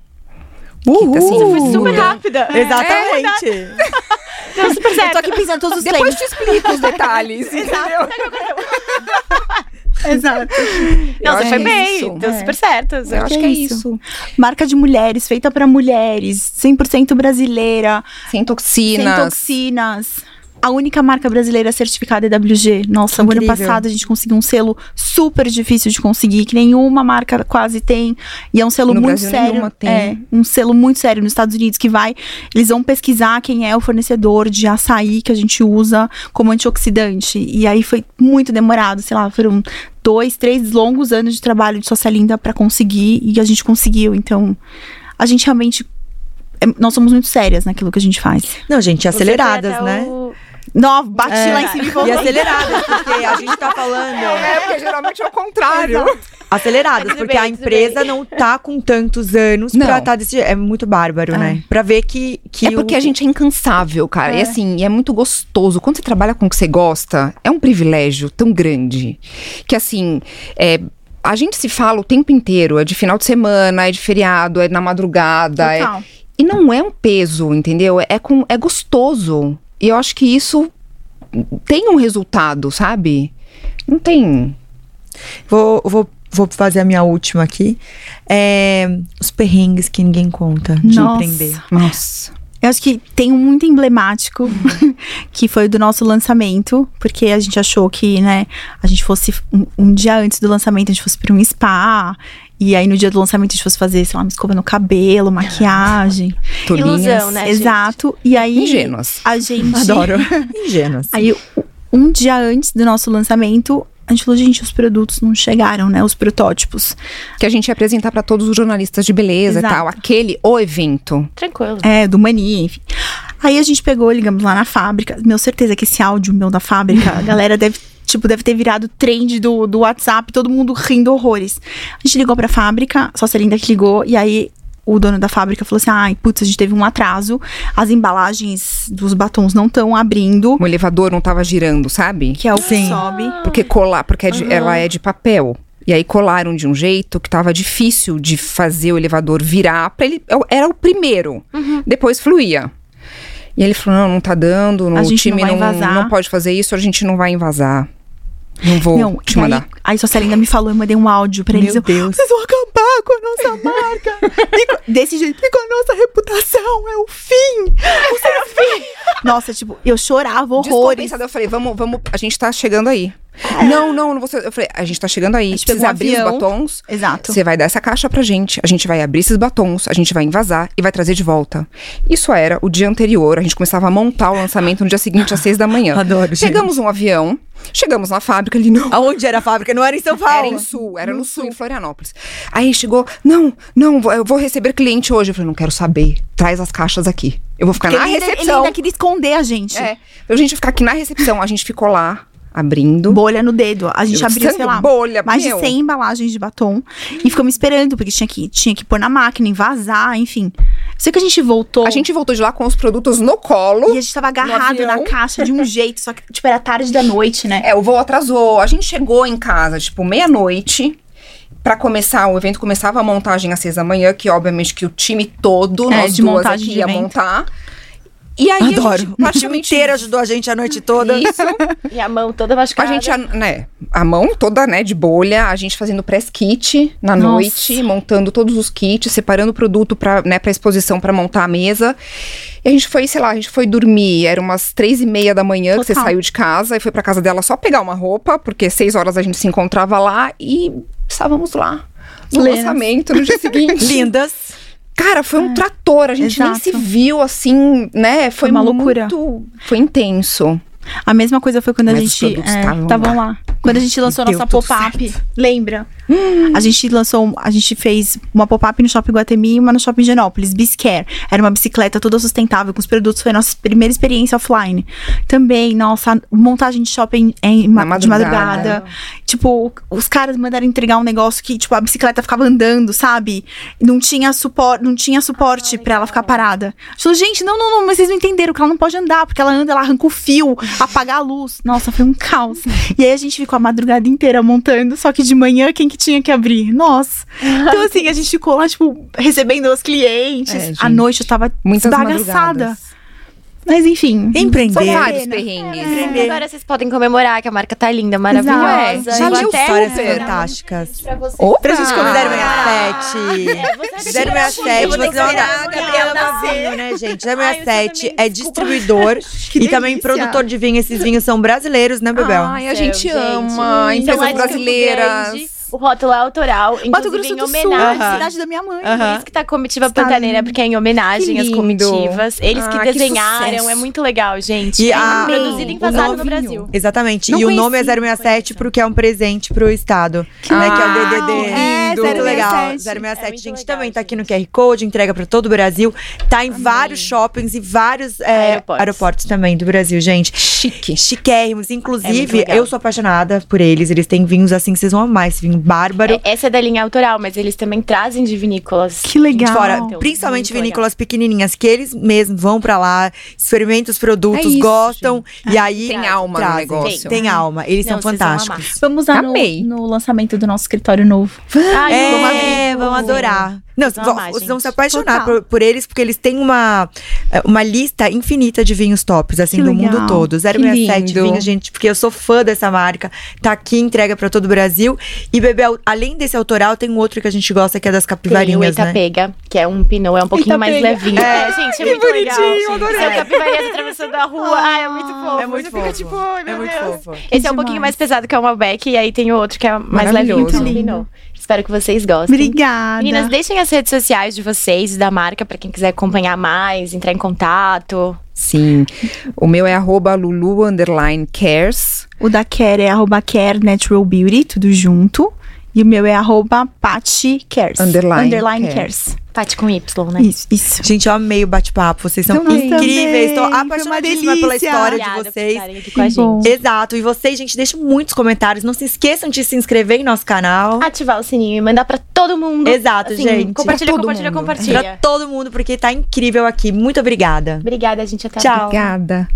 Uhul. assim, Você foi super rápida. Exatamente. Deu super eu certo. tô aqui pensando todos os Depois te explico os detalhes, entendeu? Exato. Não, Eu você foi é bem, isso. deu super certo. Eu acho que é isso. Marca de mulheres, feita pra mulheres, 100% brasileira, Sem toxinas. sem toxinas. A única marca brasileira certificada é WG. Nossa, o ano Incrível. passado a gente conseguiu um selo super difícil de conseguir, que nenhuma marca quase tem. E é um selo No muito Brasil sério. É, um selo muito sério nos Estados Unidos que vai. Eles vão pesquisar quem é o fornecedor de açaí que a gente usa como antioxidante. E aí foi muito demorado, sei lá, foram dois, três longos anos de trabalho de Social Linda pra conseguir e a gente conseguiu. Então, a gente realmente. é- nós somos muito sérias naquilo que a gente faz. Não, gente, aceleradas, né? o- Não, bati É, lá em cima e E voltei. aceleradas, porque a gente tá falando. É, porque geralmente é o contrário. Aceleradas, porque bem, a empresa bem. não tá com tantos anos Não. pra tá desse jeito. É muito bárbaro, né? Pra ver que. que É porque o- a gente é incansável, cara. E É. assim, e é muito gostoso. Quando você trabalha com o que você gosta, é um privilégio tão grande. Que assim, é, a gente se fala o tempo inteiro. É de final de semana, é de feriado, é na madrugada. é- Total. E não é um peso, entendeu? É, com, é gostoso. E eu acho que isso tem um resultado, sabe? Não tem. Vou, vou, vou fazer a minha última aqui. É, os perrengues que ninguém conta de Nossa. empreender. Nossa. Eu acho que tem um muito emblemático, que foi do nosso lançamento, porque a gente achou que, né, a gente fosse um, um dia antes do lançamento, a gente fosse para um spa. E aí, no dia do lançamento, a gente fosse fazer, sei lá, uma escova no cabelo, maquiagem. Tulinhas. Ilusão, né? gente? Exato. E aí. Ingênuas. A gente. Adoro. Ingênuas. Aí, um dia antes do nosso lançamento, a gente falou, gente, os produtos não chegaram, né? Os protótipos. Que a gente ia apresentar pra todos os jornalistas de beleza Exato. e tal. Aquele, o evento. Tranquilo. É, do Mani, enfim. Aí a gente pegou, ligamos lá na fábrica. Meu certeza que esse áudio meu da fábrica, a galera deve, tipo, deve ter virado trend do, do WhatsApp, todo mundo rindo horrores. A gente ligou pra fábrica, só a Celinda que ligou, e aí o dono da fábrica falou assim: ai, putz, a gente teve um atraso, as embalagens dos batons não estão abrindo, O elevador não tava girando, sabe? que é o que Sim. sobe. Porque colar, porque é de- ela é de papel. E aí colaram de um jeito que tava difícil de fazer o elevador virar para ele. Era o primeiro. Depois fluía. E ele falou: não, não tá dando, A o gente time não não, invasar." não pode fazer isso, a gente não vai invasar. Não vou Não, te e aí, mandar. aí sua Celinda me falou, eu mandei um áudio pra Meu eles. eu, Deus. Vocês vão acabar com a nossa marca. E desse jeito, e com a nossa reputação. É o fim. É o fim. Nossa, tipo, eu chorava horrores. Descompensada, eu falei, vamos, vamos, a gente tá chegando aí. Não, não, não você. Eu falei, a gente tá chegando aí. A gente Precisa um abrir os avião. batons. Exato. Você vai dar essa caixa pra gente, a gente vai abrir esses batons, a gente vai invasar e vai trazer de volta. Isso era o dia anterior, a gente começava a montar o lançamento no dia seguinte, às seis da manhã. Adoro, gente. Pegamos um avião, chegamos na fábrica, ele não. Aonde era a fábrica? Não era em São Era Paulo. em Sul, era no, sul, em Florianópolis. Aí chegou, não, não, eu vou receber cliente hoje. Eu falei, não quero saber, traz as caixas aqui. Eu vou ficar Porque na ele, ainda, ele recepção. ainda queria esconder a gente. É, a gente ficar aqui na recepção, a gente ficou lá, abrindo. Bolha no dedo. A gente Eu abriu, sei lá, bolha, mais meu. de 100 embalagens de batom. E ficamos esperando, porque tinha que, tinha que pôr na máquina, invasar, enfim. Sei que a gente voltou. A gente voltou de lá com os produtos no colo. E a gente tava agarrado na caixa de um jeito, só que, tipo, era tarde da noite, né? É, o voo atrasou. A gente chegou em casa, tipo, meia-noite. Pra começar, o evento começava a montagem às seis da manhã, que obviamente que o time todo, É, nós de duas aqui ia montar. E aí a gente Adoro. O time praticamente inteiro ajudou a gente a noite toda. isso. E a mão toda A machucada. gente, a- né, a mão toda, né, de bolha, a gente fazendo press kit na Nossa. noite, montando todos os kits, separando o produto pra, né, pra exposição pra montar a mesa. E a gente foi, sei lá, a gente foi dormir, era umas três e meia da manhã que você Total. saiu de casa e foi pra casa dela só pegar uma roupa, porque seis horas a gente se encontrava lá e estávamos lá. No Plenas. lançamento no dia seguinte. Lindas. Cara, foi um trator, a gente nem exato. se viu assim, né? Foi, Foi uma loucura. muito- Foi intenso. A mesma coisa foi quando a Mas os gente. é, estavam Estavam lá. lá. Quando a gente lançou Deu nossa pop-up. Lembra? A gente lançou. A gente fez uma pop-up no shopping Guatemi e uma no shopping Genópolis, Biscare. Era uma bicicleta toda sustentável com os produtos. Foi a nossa primeira experiência offline. Também, nossa, montagem de shopping em, de madrugada. madrugada. Tipo, os caras mandaram entregar um negócio que, tipo, a bicicleta ficava andando, sabe? Não tinha suporte, não tinha suporte pra ela ficar parada. A gente falou, gente, não, não, não, mas vocês não entenderam que ela não pode andar, porque ela anda, ela arranca o fio, apaga a luz. Nossa, foi um caos. E aí a gente ficou a madrugada inteira montando, só que de manhã quem que tinha que abrir? Nós. Então, assim, a gente ficou lá, tipo, recebendo os clientes. É, a gente. noite eu tava Muitas bagaçada. madrugadas. Mas enfim. Empreender. Foi Vários pena. perrengues. Agora vocês podem comemorar que a marca tá linda, maravilhosa. Exato. Já Eu leu histórias É. fantásticas. Pra vocês. Pra gente como Ah. 067. É, você vai 067, Eu vou ter você não dá a Gabriela Mavinho, né, gente? Ai, 067 eu também, é distribuidor e também produtor de vinho. Esses vinhos são brasileiros, né, Bebel? Ai, a gente ama empresas São Campo brasileiras. O rótulo é autoral, Mato inclusive Grosso em do Sul, homenagem. Aham. cidade da minha mãe. Aham. Por isso que tá a comitiva Está pantaneira, lindo. porque é em homenagem Que às lindo. comitivas. Eles Ah, que que desenharam, sucesso. é muito legal, gente. E é a- produzido e no. Brasil. Exatamente. Não e o nome é conheci, 067 porque é um presente pro Estado. Que né, que é o. DDD. É, muito 067. legal. É 067, muito gente, legal, também tá aqui no gente. QR Code, entrega pra todo o Brasil. Tá em vários shoppings e vários é, Aeroportos. aeroportos. também do Brasil, gente. Chique. Chiquérrimos. É muito Inclusive, legal. eu sou apaixonada por eles. Eles têm vinhos assim que vocês vão amar. Esse vinho bárbaro. É, essa é da linha autoral, mas eles também trazem de vinícolas. Que legal. de fora, Então, principalmente vinícolas pequenininhas, que eles mesmos vão pra lá, experimentam os produtos, É isso, gostam e aí Tem alma no trazem. negócio. Tem alma, eles Não, são fantásticos. Vamos lá no, no lançamento do nosso escritório novo. Ai, É, vamos adorar. Não, Vão vão, amar, vocês vão se apaixonar por, por eles, porque eles têm uma, é, uma lista infinita de vinhos tops, assim, Que do legal. mundo todo. 067 lindo. vinhos, gente, porque eu sou fã dessa marca. Tá aqui, entrega pra todo o Brasil. E, Bebel, além desse autoral, tem um outro que a gente gosta, que é das Tem o capivarinhas, né? Itapega, que é um pinot, é um pouquinho mais Itapega. levinho. É. É, gente, é Que muito legal. bonitinho, eu adorei. Seu capivarinhas atravessando a rua. Ai, é muito fofo. É muito fofo. tipo, É muito fofo. Esse é um pouquinho mais pesado que é o Malbec, e aí tem o outro que é mais levinho, que é o Maravilhoso. Pinot. Espero que vocês gostem. Obrigada. Meninas, deixem as redes sociais de vocês, da marca, pra quem quiser acompanhar mais, entrar em contato. Sim. O meu é arroba Lulu underline cares. O da Care é arroba Care Natural Beauty, tudo junto. E o meu é arroba paticares. Underline Underline cares. cares. Tati com Y, né? Isso, isso. Gente, eu amei o bate-papo. Vocês são Também. incríveis. Uma apaixonadíssima pela história de Obrigada por vocês. aqui com a gente. Exato. E vocês, gente, deixem muitos comentários. Não se esqueçam de se inscrever em nosso canal. Ativar o sininho e mandar pra todo mundo. Exato, Assim, gente. Compartilha, compartilha, mundo. compartilha. Pra todo mundo, porque tá incrível aqui. Muito obrigada. Obrigada, gente. Até Tchau. Obrigada.